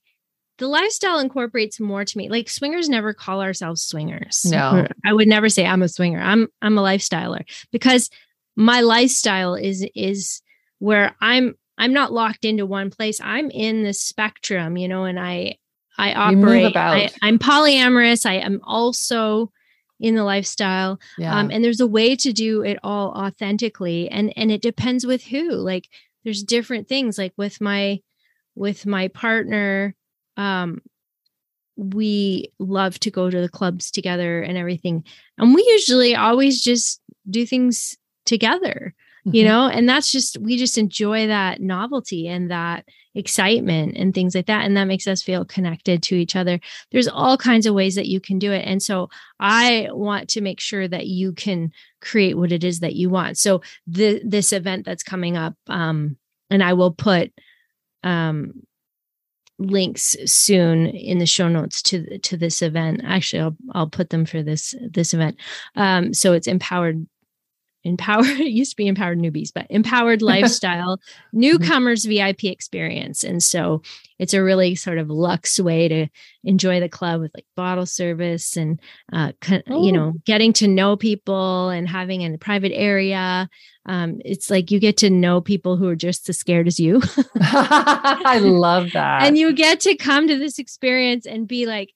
the lifestyle incorporates more to me. Like swingers never call ourselves swingers. No, I would never say I'm a swinger. I'm I'm a lifestyler because my lifestyle is is where I'm I'm not locked into one place. I'm in the spectrum, you know, and I I operate. I, I'm polyamorous. I am also in the lifestyle um, yeah. um, and there's a way to do it all authentically and and it depends with who like there's different things like with my with my partner um we love to go to the clubs together and everything and we usually always just do things together. You know and that's just we just enjoy that novelty and that excitement and things like that and that makes us feel connected to each other. There's all kinds of ways that you can do it and so i want to make sure that you can create what it is that you want. So the this event that's coming up um and i will put um links soon in the show notes to to this event. Actually i'll i'll put them for this this event. Um so it's empowered empowered it used to be empowered newbies but empowered lifestyle mm-hmm. newcomers vip experience. And so it's a really sort of luxe way to enjoy the club with like bottle service and uh, you know getting to know people and having in a private area. Um, it's like you get to know people who are just as scared as you. I love that. and you get to come to this experience and be like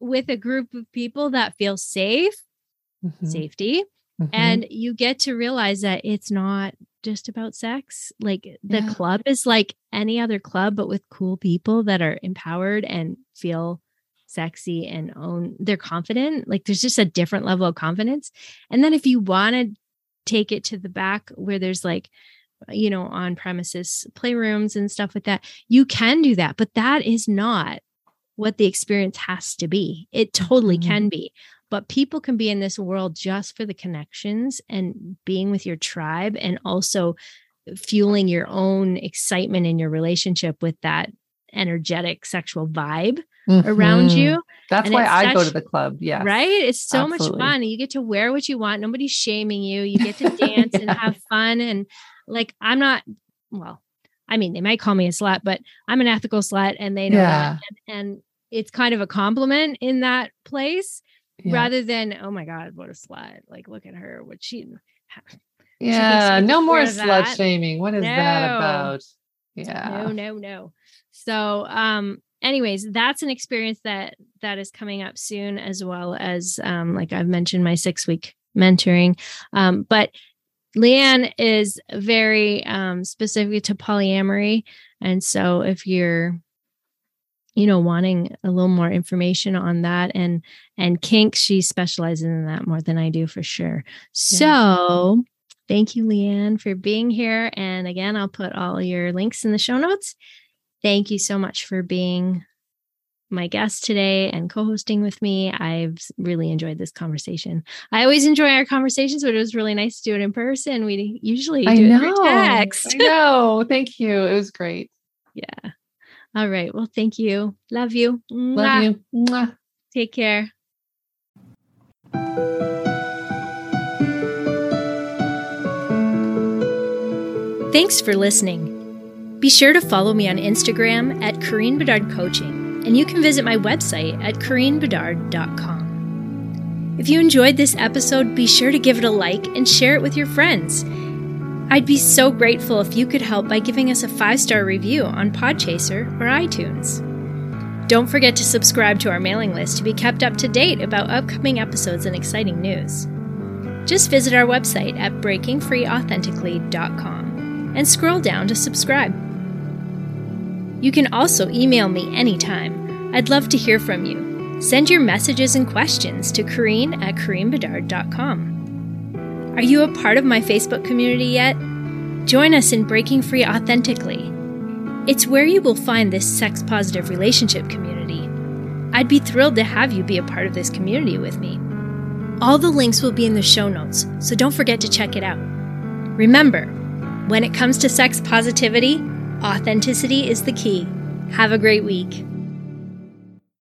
with a group of people that feel safe mm-hmm. safety Mm-hmm. And you get to realize that it's not just about sex. Like the yeah. club is like any other club, but with cool people that are empowered and feel sexy and own they're confident. Like there's just a different level of confidence. And then if you want to take it to the back where there's like, you know, on premises playrooms and stuff like that, you can do that. But that is not what the experience has to be. It totally mm-hmm. can be but people can be in this world just for the connections and being with your tribe and also fueling your own excitement in your relationship with that energetic sexual vibe mm-hmm. around you. That's and why I such, go to the club. Yeah. Right? It's so Absolutely. much fun. You get to wear what you want. Nobody's shaming you. You get to dance and have fun. And like, I'm not, well, I mean, they might call me a slut, but I'm an ethical slut and they know yeah. that. And, and, it's kind of a compliment in that place yeah. rather than, oh my God, what a slut. Like, look at her. What she, yeah, no more slut shaming. What is no. that about? Yeah. No, no, no. So, um, anyways, that's an experience that that is coming up soon, as well as um, like I've mentioned, my six week mentoring. Um, but Leanne is very um, specific to polyamory, and so if you're you know wanting a little more information on that and and kink she specializes in that more than i do for sure so thank you leanne for being here and again i'll put all your links in the show notes thank you so much for being my guest today and co-hosting with me. I've really enjoyed this conversation. I always enjoy our conversations, but it was really nice to do it in person. We usually do I know. it text. I know. Thank you. It was great. Yeah. All right. Well, thank you. Love you. Love Mwah. you. Mwah. Take care. Thanks for listening. Be sure to follow me on Instagram at Corinne Bedard Coaching and you can visit my website at CorinneBedard.com. If you enjoyed this episode, be sure to give it a like and share it with your friends. I'd be so grateful if you could help by giving us a five star review on Podchaser or iTunes. Don't forget to subscribe to our mailing list to be kept up to date about upcoming episodes and exciting news. Just visit our website at breakingfreeauthentically.com and scroll down to subscribe. You can also email me anytime. I'd love to hear from you. Send your messages and questions to Corinne at CorinneBedard.com. Are you a part of my Facebook community yet? Join us in Breaking Free Authentically. It's where you will find this sex positive relationship community. I'd be thrilled to have you be a part of this community with me. All the links will be in the show notes, so don't forget to check it out. Remember, when it comes to sex positivity, Authenticity is the key. Have a great week.